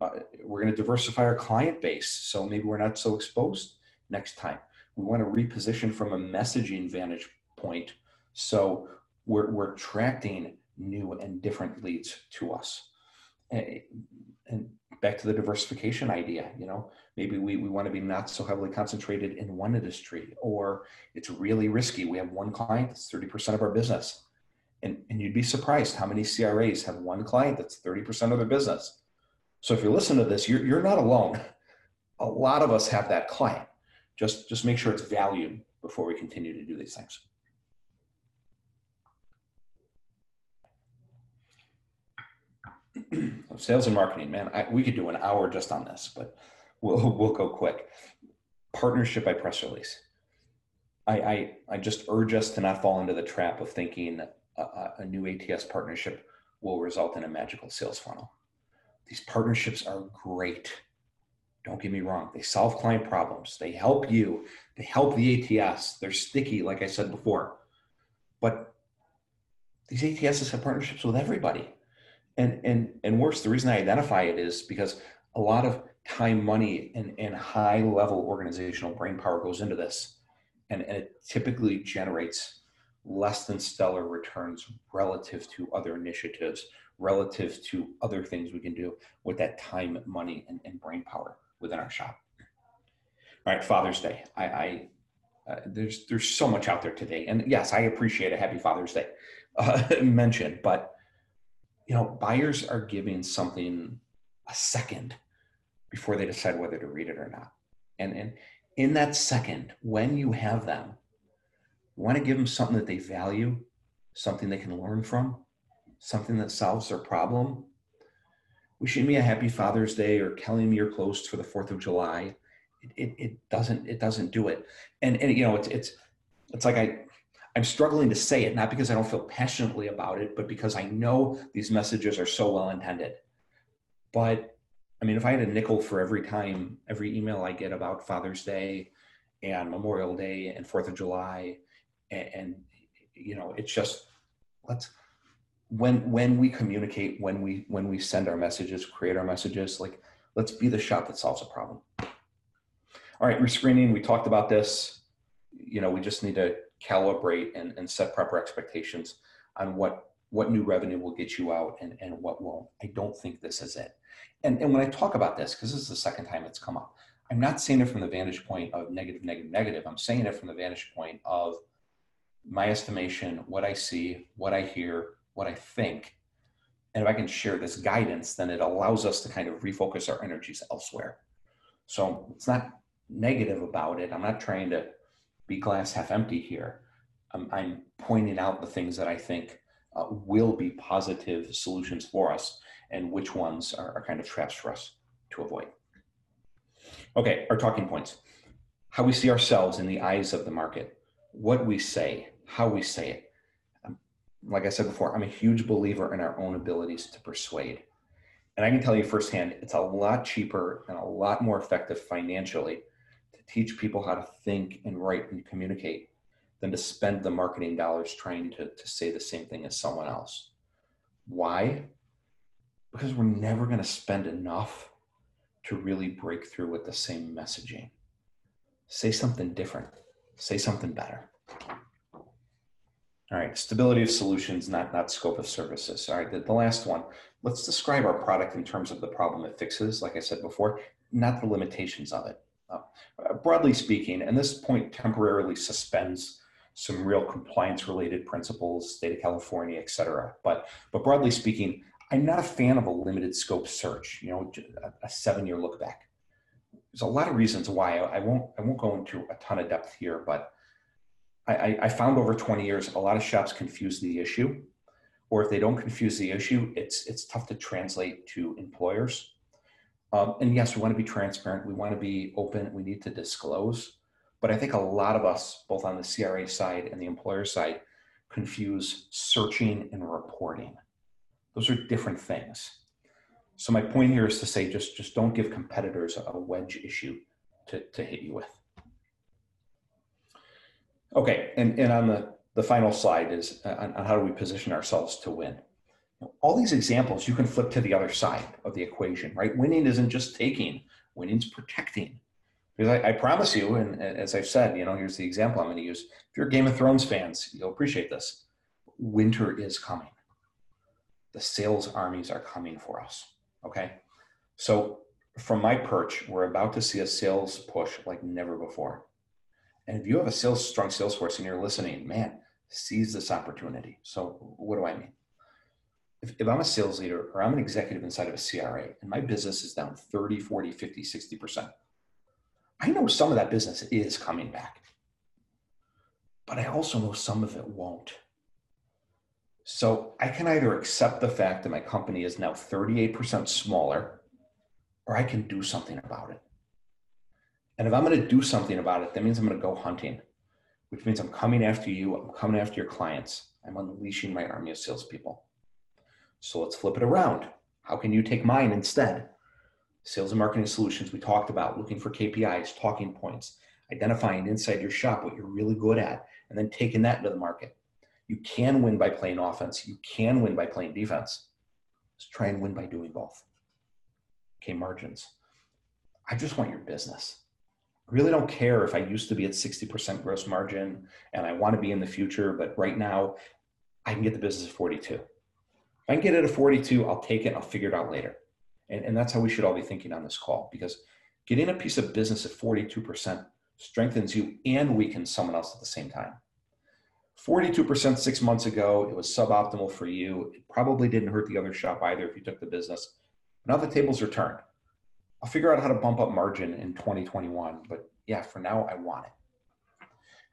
Uh, we're going to diversify our client base. So maybe we're not so exposed next time. We want to reposition from a messaging vantage point. So we're, we're attracting new and different leads to us and back to the diversification idea you know maybe we, we want to be not so heavily concentrated in one industry or it's really risky we have one client that's 30% of our business and, and you'd be surprised how many CRAs have one client that's 30% of their business so if you listen to this you're, you're not alone a lot of us have that client just just make sure it's valued before we continue to do these things sales and marketing, man, I, we could do an hour just on this, but we'll, we'll go quick. Partnership by press release. I, I, I just urge us to not fall into the trap of thinking a, new ATS partnership will result in a magical sales funnel. These partnerships are great. Don't get me wrong. They solve client problems. They help you. They help the ATS. They're sticky, like I said before. But these ATSs have partnerships with everybody. And and and worse, the reason I identify it is because a lot of time, money, and, and high level organizational brain power goes into this. And, and it typically generates less than stellar returns relative to other initiatives, relative to other things we can do with that time, money, and, and brain power within our shop. All right, Father's Day. I, I uh, there's there's so much out there today, and yes, I appreciate a Happy Father's Day uh, mention, but you know, buyers are giving something a second before they decide whether to read it or not, and and in that second, when you have them, want to give them something that they value, something they can learn from, something that solves their problem. Wishing me a happy Father's Day or telling me you're close for the Fourth of July, it, it, it doesn't it doesn't do it. And and you know it's it's it's like I I'm struggling to say it not because I don't feel passionately about it, but because I know these messages are so well intended. But I mean, if I had a nickel for every time, every email I get about Father's Day and Memorial Day and Fourth of July and, and you know it's just let's when when we communicate when we when we send our messages create our messages like let's be the shop that solves a problem. All right rescreening we talked about this. You know we just need to calibrate and, and set proper expectations on what what new revenue will get you out and, and what won't. I don't think this is it. And, and when i talk about this because this is the second time it's come up i'm not saying it from the vantage point of negative negative negative. I'm saying it from the vantage point of my estimation, what I see, what I hear, what I think. And if I can share this guidance, then it allows us to kind of refocus our energies elsewhere. So it's not negative about it. I'm not trying to be glass half empty here. I'm, I'm pointing out the things that I think uh, will be positive solutions for us and which ones are, are kind of traps for us to avoid. Okay, our talking points. How we see ourselves in the eyes of the market, what we say, how we say it. Um, like I said before, I'm a huge believer in our own abilities to persuade. And I can tell you firsthand, it's a lot cheaper and a lot more effective financially to teach people how to think and write and communicate than to spend the marketing dollars trying to, to say the same thing as someone else. Why? Because we're never going to spend enough to really break through with the same messaging. Say something different, say something better. All right, stability of solutions, not, not scope of services. All right, the, the last one, let's describe our product in terms of the problem it fixes, like I said before, not the limitations of it. Uh, broadly speaking, and this point temporarily suspends some real compliance related principles, state of California, et cetera. But, but broadly speaking, I'm not a fan of a limited scope search, you know, a, a seven year look back. There's a lot of reasons why I won't, I won't go into a ton of depth here, but I, I found over 20 years, a lot of shops confuse the issue, or if they don't confuse the issue, it's it's tough to translate to employers. Um, and yes, we want to be transparent. We want to be open. We need to disclose. But I think a lot of us, both on the CRA side and the employer side, confuse searching and reporting. Those are different things. So my point here is to say, just just don't give competitors a wedge issue to, to hit you with. Okay, and, and on the, the final slide is uh, on, on how do we position ourselves to win. All these examples you can flip to the other side of the equation, right? Winning isn't just taking, winning's protecting. Because I, I, promise you, and as I've said, you know, here's the example I'm going to use. If you're Game of Thrones fans, you'll appreciate this. Winter is coming. The sales armies are coming for us. Okay. So from my perch, we're about to see a sales push like never before. And if you have a sales, strong sales force and you're listening, man, seize this opportunity. So what do I mean? If, if I'm a sales leader or I'm an executive inside of a CRA and my business is down 30, 40, 50, 60%, I know some of that business is coming back. But I also know some of it won't. So I can either accept the fact that my company is now 38% smaller, or I can do something about it. And if I'm going to do something about it, that means I'm going to go hunting, which means I'm coming after you, I'm coming after your clients, I'm unleashing my army of salespeople. So let's flip it around. How can you take mine instead? Sales and marketing solutions, we talked about looking for KPIs, talking points, identifying inside your shop what you're really good at, and then taking that into the market. You can win by playing offense, you can win by playing defense. Let's try and win by doing both. Okay, margins. I just want your business. Really don't care if I used to be at 60% gross margin and I want to be in the future, but right now I can get the business at 42. If I can get it at 42, I'll take it, I'll figure it out later. And, and that's how we should all be thinking on this call because getting a piece of business at 42% strengthens you and weakens someone else at the same time. 42% six months ago, it was suboptimal for you. It probably didn't hurt the other shop either if you took the business. Now the tables are turned. I'll figure out how to bump up margin in 2021, but yeah, for now, I want it.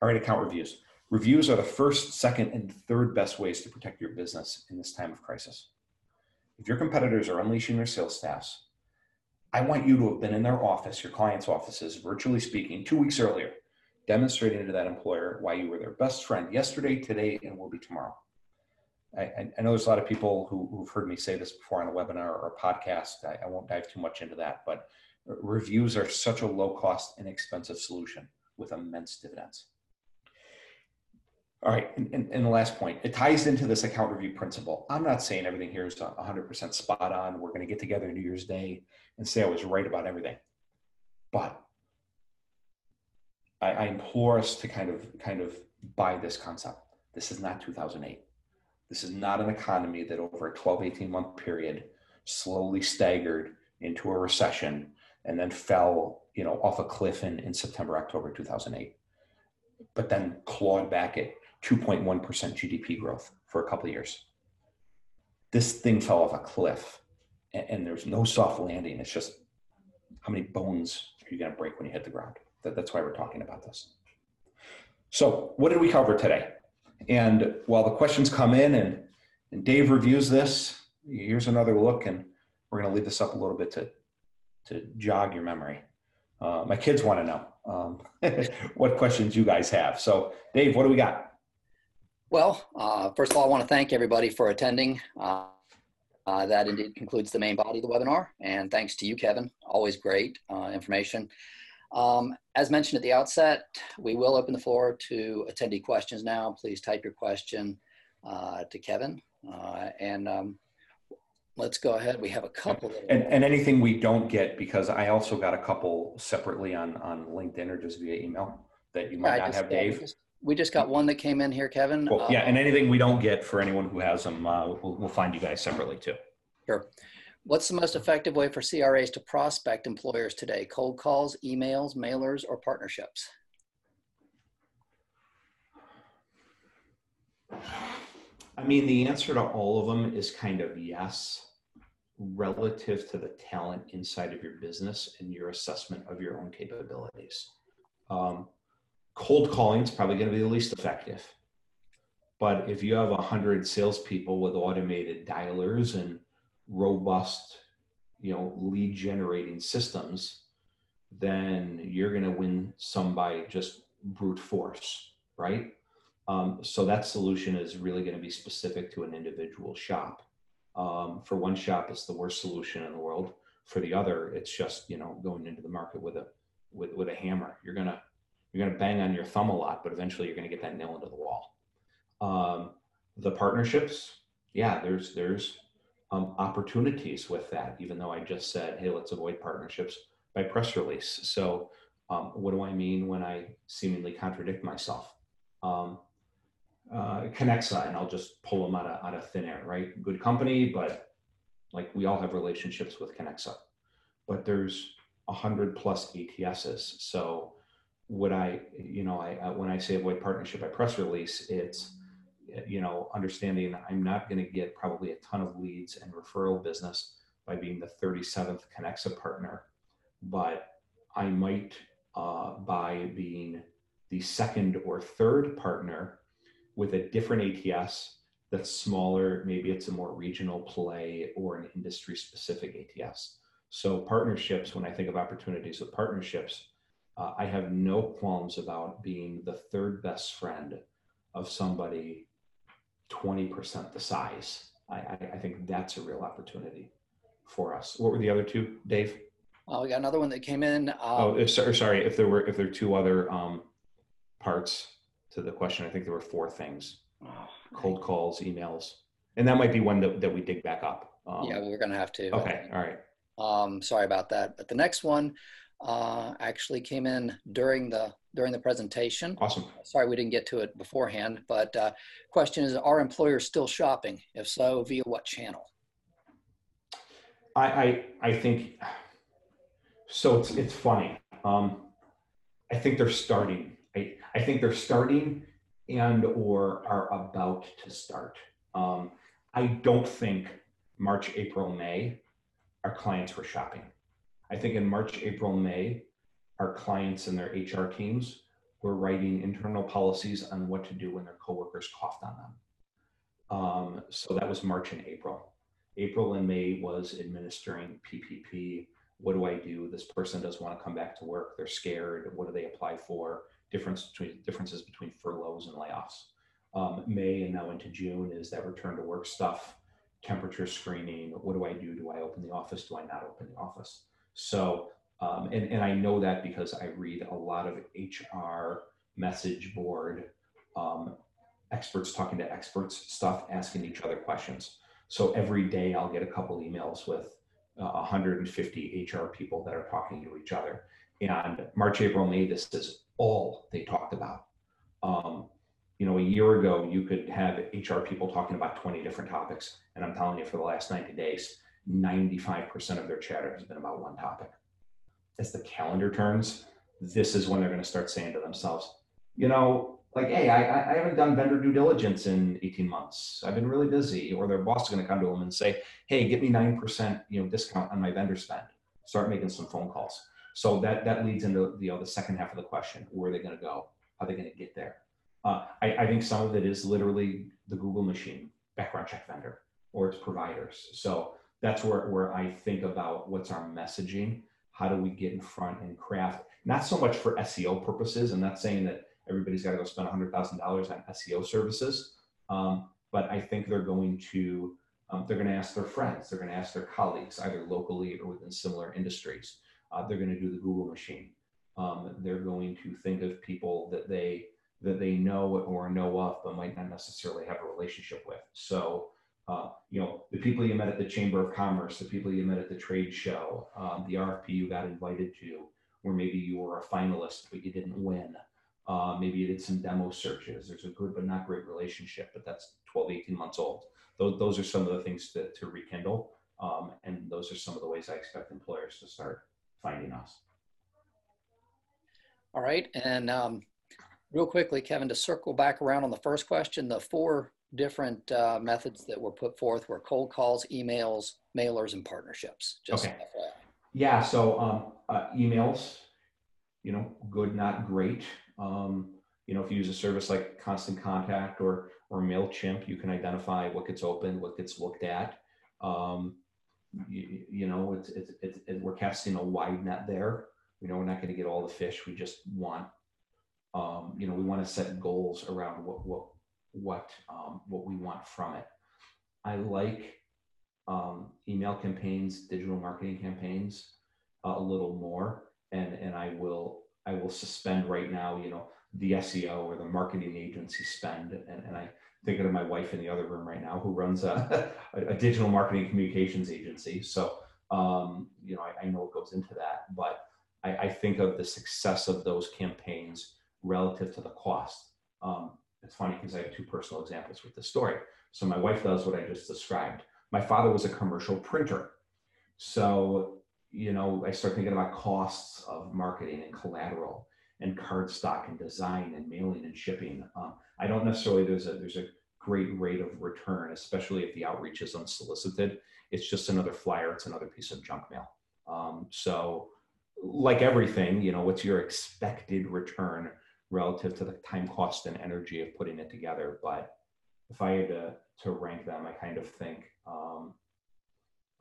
All right, account reviews. Reviews are the first, second, and third best ways to protect your business in this time of crisis. If your competitors are unleashing their sales staffs, I want you to have been in their office, your client's offices, virtually speaking, two weeks earlier, demonstrating to that employer why you were their best friend yesterday, today, and will be tomorrow. I, I know there's a lot of people who, have heard me say this before on a webinar or a podcast. I, I won't dive too much into that, but reviews are such a low cost, inexpensive solution with immense dividends. All right, and, and, and, the last point, it ties into this account review principle. I'm not saying everything here is 100% spot on. We're going to get together New Year's Day and say I was right about everything. But I, I implore us to kind of kind of buy this concept. This is not 2008. This is not an economy that over a 12, 18 month period slowly staggered into a recession and then fell, you know, off a cliff in, in September, October 2008, but then clawed back at 2.1% GDP growth for a couple of years. This thing fell off a cliff and, and there's no soft landing. It's just how many bones are you going to break when you hit the ground? That, that's why we're talking about this. So, what did we cover today? And while the questions come in and, and Dave reviews this, here's another look, and we're going to leave this up a little bit to, to jog your memory. Uh, my kids want to know um, what questions you guys have. So, Dave, what do we got? Well, uh, first of all, I want to thank everybody for attending. Uh, uh, that indeed concludes the main body of the webinar. And thanks to you, Kevin. Always great uh, information. Um, as mentioned at the outset, we will open the floor to attendee questions now. Please type your question uh, to Kevin. Uh, and um, let's go ahead. We have a couple. And, and, anything we don't get, because I also got a couple separately on, on LinkedIn or just via email that you might yeah, not have, Dave. We just got one that came in here, Kevin. Cool. yeah, and anything we don't get for anyone who has them, uh, we'll, we'll find you guys separately too. Sure. What's the most effective way for CRAs to prospect employers today? Cold calls, emails, mailers, or partnerships? I mean, the answer to all of them is kind of yes, relative to the talent inside of your business and your assessment of your own capabilities. Um, cold calling is probably going to be the least effective. But if you have 100 salespeople with automated dialers and robust, you know, lead generating systems, then you're going to win some by just brute force, right? Um, so that solution is really going to be specific to an individual shop. Um, for one shop, it's the worst solution in the world. For the other, it's just you know going into the market with a with, with a hammer. You're gonna you're to bang on your thumb a lot, but eventually you're to get that nail into the wall. Um, the partnerships, yeah, there's there's um, opportunities with that. Even though I just said, hey, let's avoid partnerships by press release. So, um, what do I mean when I seemingly contradict myself? Um, uh, Kenexa, and I'll just pull them out of out of thin air, right? Good company, but like we all have relationships with Kenexa, but there's a hundred plus ATSs, so would I, you know, I, when I say avoid partnership by press release, it's, you know, understanding I'm not going to get probably a ton of leads and referral business by being the 37th Kenexa partner, but I might, uh, by being the second or third partner with a different ATS that's smaller. Maybe it's a more regional play or an industry specific ATS. So partnerships, when I think of opportunities with partnerships, uh, I have no qualms about being the third best friend of somebody 20% the size. I, I, I think that's a real opportunity for us. What were the other two, Dave? Well, we got another one that came in. Um, oh, if, sorry. If there were if there were two other um, parts to the question, I think there were four things: oh, cold calls, emails, and that might be one that, that we dig back up. Um, yeah, we're gonna have to. Okay, all right. Um, sorry about that. But the next one uh, actually came in during the during the presentation. Awesome. Sorry we didn't get to it beforehand, but uh, question is, are employers still shopping? If so, via what channel? I I, I think so. It's it's funny. Um, I think they're starting. I I think they're starting and or are about to start. Um, I don't think March, April, May our clients were shopping. I think in March, April, May, our clients and their HR teams were writing internal policies on what to do when their coworkers coughed on them. Um, so that was March and April. April and May was administering PPP. What do I do? This person doesn't want to come back to work. They're scared. What do they apply for? Difference between differences between furloughs and layoffs. Um, May and now into June is that return to work stuff temperature screening. What do I do? Do I open the office? Do I not open the office? So, um, and, and I know that because I read a lot of HR message board um, experts talking to experts stuff, asking each other questions. So every day I'll get a couple emails with uh, 150 HR people that are talking to each other. And March, April, May, this is all they talked about. Um, you know, a year ago, you could have HR people talking about 20 different topics. And I'm telling you, for the last 90 days, 95% of their chatter has been about one topic. As the calendar turns, this is when they're going to start saying to themselves, you know, like, hey, I, I haven't done vendor due diligence in 18 months. I've been really busy. Or their boss is going to come to them and say, hey, get me 9% you know, discount on my vendor spend. Start making some phone calls. So that, that leads into you know, the second half of the question. Where are they going to go? How are they going to get there? Uh, I, I, think some of it is literally the Google machine, background check vendor, or its providers. So that's where, where I think about what's our messaging. How do we get in front and craft, not so much for SEO purposes. I'm not saying that everybody's got to go spend $100,000 on SEO services, um, but I think they're going to um, they're going to ask their friends, they're going to ask their colleagues, either locally or within similar industries. Uh, they're going to do the Google machine. Um, they're going to think of people that they that they know or know of, but might not necessarily have a relationship with. So, uh, you know, the people you met at the Chamber of Commerce, the people you met at the trade show, um, the RFP you got invited to, where maybe you were a finalist but you didn't win. Uh, maybe you did some demo searches. There's a good but not great relationship, but that's 12, 18 months old. Those, those are some of the things to, to rekindle. Um, and those are some of the ways I expect employers to start finding us. All right. And um, real quickly, Kevin, to circle back around on the first question, the four different uh, methods that were put forth were cold calls, emails, mailers, and partnerships. Just okay. FYI. Yeah. So um, uh, emails, you know, good, not great. Um, you know, if you use a service like Constant Contact or or Mailchimp, you can identify what gets opened, what gets looked at. Um, you, you, know, it's, it's, it's, it, we're casting a wide net there. You know, we're not going to get all the fish. We just want um, you know, we want to set goals around what what what um, what we want from it. I like um, email campaigns, digital marketing campaigns uh, a little more, and and I will I will suspend right now. You know, the SEO or the marketing agency spend, and, and I thinking of my wife in the other room right now who runs a, a, digital marketing communications agency. So um, you know, I, I, know what goes into that, but I, I think of the success of those campaigns relative to the cost. Um, it's funny because I have two personal examples with this story. So my wife does what I just described. My father was a commercial printer. So, you know, I start thinking about costs of marketing and collateral and cardstock and design and mailing and shipping. Um, I don't necessarily, there's a, there's a great rate of return, especially if the outreach is unsolicited. It's just another flyer. It's another piece of junk mail. Um, so like everything, you know, what's your expected return relative to the time cost and energy of putting it together but if I had to, to rank them, I kind of think, um,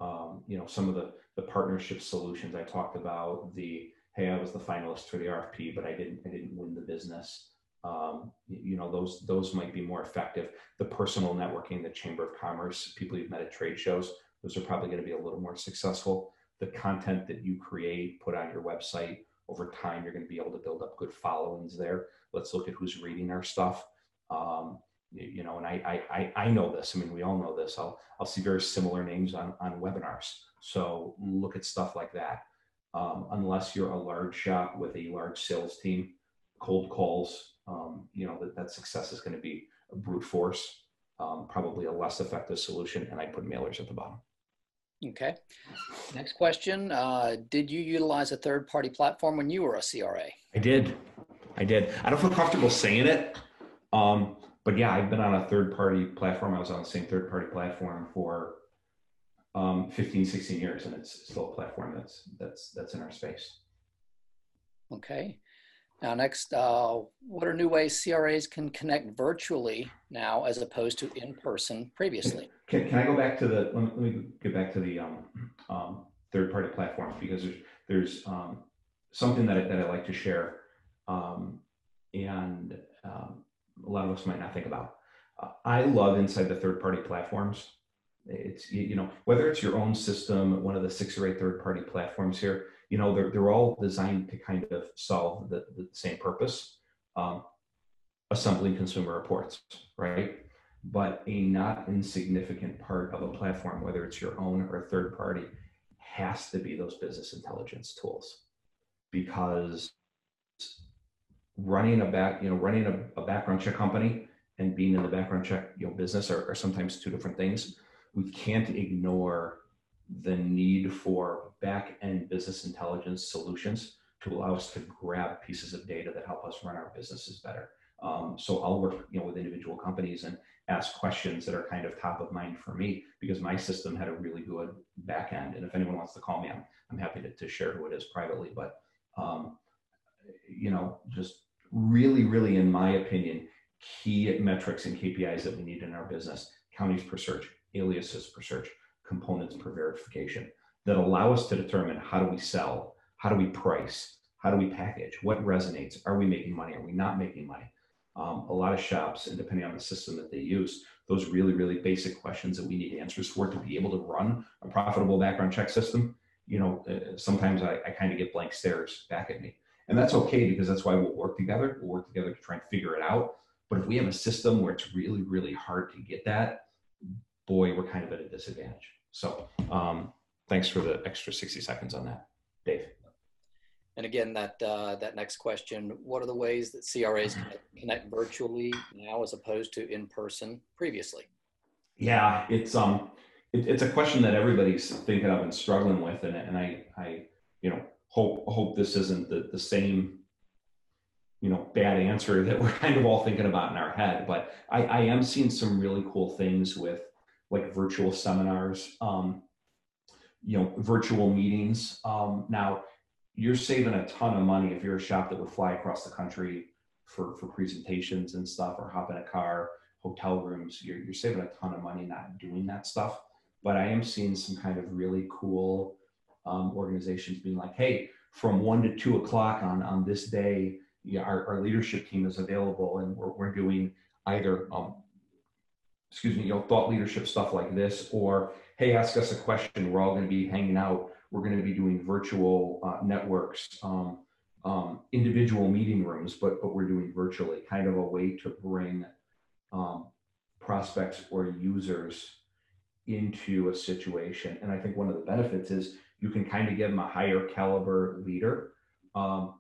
um, you know, some of the, the partnership solutions I talked about, the, hey, I was the finalist for the RFP, but I didn't, I didn't win the business. Um, you know, those, those might be more effective. The personal networking, the Chamber of Commerce, people you've met at trade shows, those are probably going to be a little more successful. The content that you create, put on your website over time, you're going to be able to build up good followings there. Let's look at who's reading our stuff. Um, you know, and I, I, I know this. I mean, we all know this. I'll, I'll see very similar names on, on webinars. So look at stuff like that. Um, unless you're a large shop with a large sales team, cold calls, um, you know, that, that success is going to be a brute force, um, probably a less effective solution. And I put mailers at the bottom. Okay. Next question. Uh, did you utilize a third party platform when you were a CRA? I did. I did. I don't feel comfortable saying it. Um, but yeah, I've been on a third party platform. I was on the same third party platform for um, 15, 16 years, and it's still a platform that's that's that's in our space. Okay. Now, next, uh, what are new ways CRAs can connect virtually now as opposed to in person previously? Can, can I go back to the, let me, let me get back to the um, um, third party platform because there's, there's um, something that I, that I like to share. Um, and um, a lot of us might not think about. Uh, I love inside the third party platforms. It's, you know, whether it's your own system, one of the six or eight third party platforms here, you know, they're, they're all designed to kind of solve the, the same purpose, um, assembling consumer reports, right? But a not insignificant part of a platform, whether it's your own or third party, has to be those business intelligence tools because running a back, you know, running a, a background check company and being in the background check, you know, business are, are sometimes two different things. We can't ignore the need for back end business intelligence solutions to allow us to grab pieces of data that help us run our businesses better. Um, so I'll work, you know, with individual companies and ask questions that are kind of top of mind for me because my system had a really good back end. And if anyone wants to call me, I'm, I'm happy to, to share who it is privately. But, um, you know, just really, really, in my opinion, key metrics and KPIs that we need in our business counties per search, aliases per search, components per verification that allow us to determine how do we sell, how do we price, how do we package, what resonates, are we making money, are we not making money? Um, a lot of shops, and depending on the system that they use, those really, really basic questions that we need answers for to be able to run a profitable background check system. You know, uh, sometimes I, I kind of get blank stares back at me. And that's okay because that's why we'll work together. We'll work together to try and figure it out. But if we have a system where it's really, really hard to get that, boy, we're kind of at a disadvantage. So um, thanks for the extra 60 seconds on that, Dave. And again, that uh, that next question: What are the ways that CRAs can connect virtually now as opposed to in person previously? Yeah, it's um, it, it's a question that everybody's thinking of and struggling with, and and I I you know hope hope this isn't the, the same you know bad answer that we're kind of all thinking about in our head but i, I am seeing some really cool things with like virtual seminars um, you know virtual meetings. Um, now you're saving a ton of money if you're a shop that would fly across the country for for presentations and stuff or hop in a car hotel rooms. You're, you're saving a ton of money not doing that stuff. But i am seeing some kind of really cool um, organizations being like, hey, from one to two o'clock on, on this day, yeah, our, our leadership team is available and we're, we're doing either, um, excuse me, you know, thought leadership stuff like this, or hey, ask us a question. We're all going to be hanging out. We're going to be doing virtual uh, networks, um, um, individual meeting rooms, but but we're doing virtually, kind of a way to bring um, prospects or users into a situation. And I think one of the benefits is you can kind of give them a higher caliber leader. Um,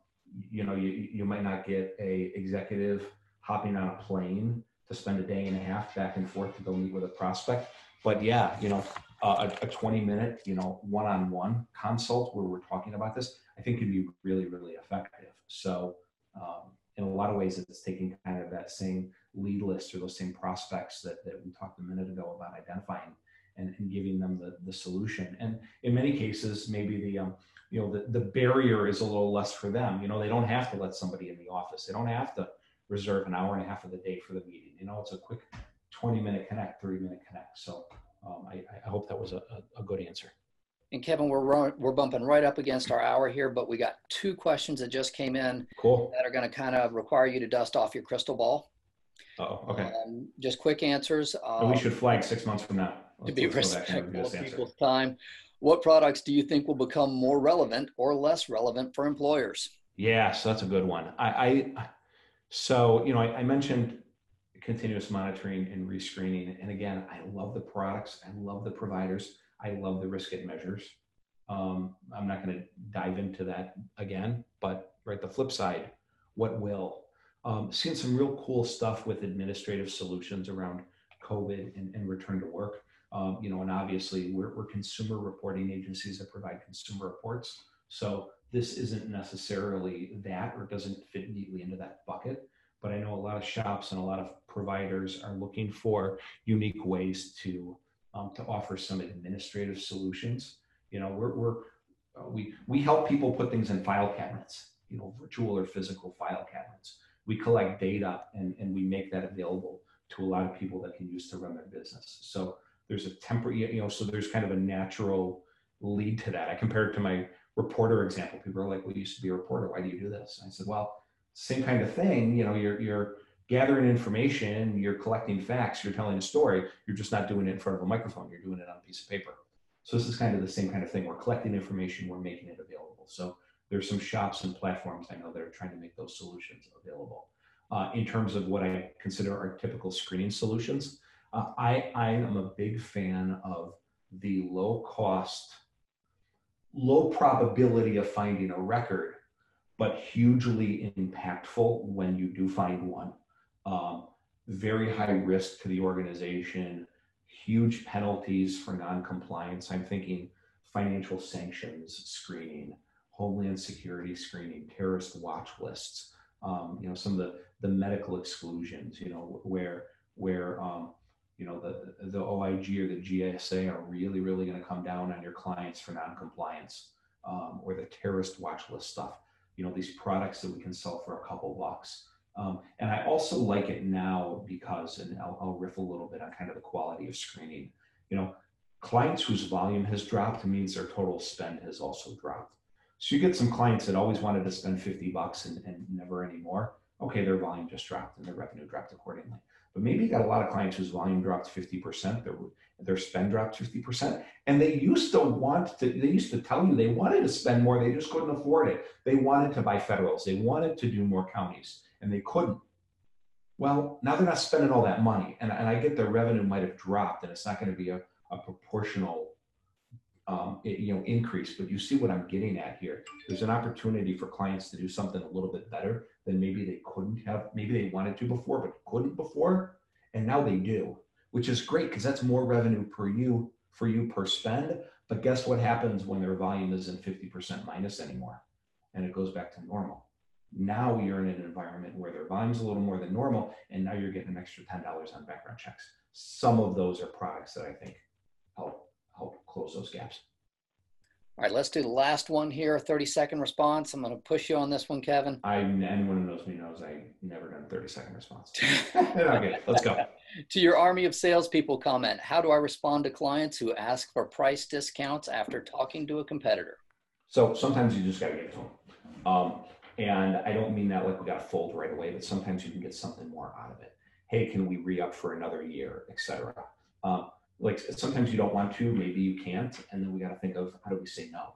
you know, you, you might not get a executive hopping on a plane to spend a day and a half back and forth to go meet with a prospect. But yeah, you know, uh, a, a 20 minute, you know, one-on-one consult where we're talking about this, I think can be really, really effective. So um, in a lot of ways, it's taking kind of that same lead list or those same prospects that, that we talked a minute ago about identifying and, and giving them the, the solution. And in many cases, maybe the um, you know the, the barrier is a little less for them. You know, they don't have to let somebody in the office. They don't have to reserve an hour and a half of the day for the meeting. You know, it's a quick 20 minute connect, 30 minute connect. So um, I, I, hope that was a, a, good answer. And Kevin, we're we're bumping right up against our hour here, but we got two questions that just came in. Cool. That are going to kind of require you to dust off your crystal ball. Oh, okay. Um, just quick answers. Uh, we should flag six months from now. Let's, to be respectful of people's time. What products do you think will become more relevant or less relevant for employers? Yeah, so that's a good one. I, I so you know, I, I mentioned continuous monitoring and rescreening, and again, I love the products, I love the providers, I love the risk it measures. Um, I'm not going to dive into that again, but right, the flip side, what will? Um, seeing some real cool stuff with administrative solutions around COVID and, and return to work. Um, you know, and obviously we're, we're consumer reporting agencies that provide consumer reports. So this isn't necessarily that or doesn't fit neatly into that bucket. But I know a lot of shops and a lot of providers are looking for unique ways to um, to offer some administrative solutions. You know, we're, we're uh, we we help people put things in file cabinets, you know, virtual or physical file cabinets. We collect data and, and we make that available to a lot of people that can use to run their business. So there's a temporary, you know, so there's kind of a natural lead to that. I compare it to my reporter example. People are like, well, you used to be a reporter. Why do you do this? I said, well, same kind of thing. You know, you're, you're gathering information, you're collecting facts, you're telling a story. You're just not doing it in front of a microphone. You're doing it on a piece of paper. So this is kind of the same kind of thing. We're collecting information, we're making it available. So there's some shops and platforms I know that are trying to make those solutions available. Uh, in terms of what I consider our typical screening solutions, uh, I, I am a big fan of the low cost, low probability of finding a record, but hugely impactful when you do find one. Um, very high risk to the organization, huge penalties for non-compliance. I'm thinking financial sanctions screening, homeland security screening, terrorist watch lists. Um, you know, some of the the medical exclusions. You know, where where um, you know the the OIG or the GSA are really really going to come down on your clients for non-compliance um, or the terrorist watch list stuff. You know these products that we can sell for a couple bucks. Um, and I also like it now because, and I'll, I'll riff a little bit on kind of the quality of screening. You know, clients whose volume has dropped means their total spend has also dropped. So you get some clients that always wanted to spend 50 bucks and, and never anymore. Okay, their volume just dropped and their revenue dropped accordingly. But maybe you got a lot of clients whose volume dropped 50%, their, their spend dropped 50%. And they used to want to, they used to tell you they wanted to spend more, they just couldn't afford it. They wanted to buy federals, they wanted to do more counties, and they couldn't. Well, now they're not spending all that money. And, and I get their revenue might have dropped, and it's not going to be a, a proportional um, you know increase but you see what i'm getting at here. There's an opportunity for clients to do something a little bit better than maybe they couldn't have maybe they wanted to before but couldn't before and now they do which is great because that's more revenue per you for you per spend. But guess what happens when their volume isn't 50% minus anymore and it goes back to normal? Now you're in an environment where their volume's a little more than normal and now you're getting an extra $10 on background checks. Some of those are products that i think close those gaps. All right, let's do the last one here, 30 second response. I'm going to push you on this one, Kevin. I, anyone who knows me knows I never done 30 second response. okay, let's go. to your army of salespeople comment, how do I respond to clients who ask for price discounts after talking to a competitor? So sometimes you just got to get it to them. Um, and I don't mean that like we got to fold right away, but sometimes you can get something more out of it. Hey, can we re up for another year, etc. Um, like sometimes you don't want to, maybe you can't, and then we got to think of how do we say no.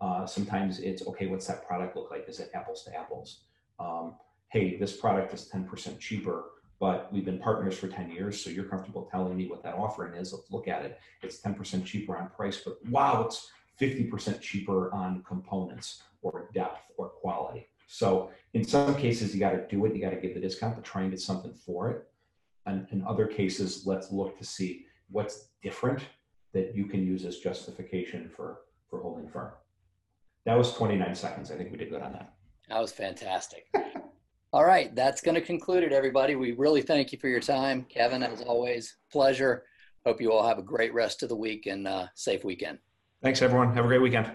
Uh, sometimes it's okay. What's that product look like? Is it apples to apples? Um, hey, this product is ten percent cheaper, but we've been partners for ten years, so you're comfortable telling me what that offering is. Let's look at it. It's ten percent cheaper on price, but wow, it's fifty percent cheaper on components or depth or quality. So in some cases, you got to do it. You got to give the discount to try and get something for it. And in other cases, let's look to see what's different that you can use as justification for for holding firm. That was 29 seconds. I think we did good on that. That was fantastic. all right, that's going to conclude it, everybody. We really thank you for your time, Kevin. As always, pleasure. Hope you all have a great rest of the week and uh, safe weekend. Thanks, everyone. Have a great weekend.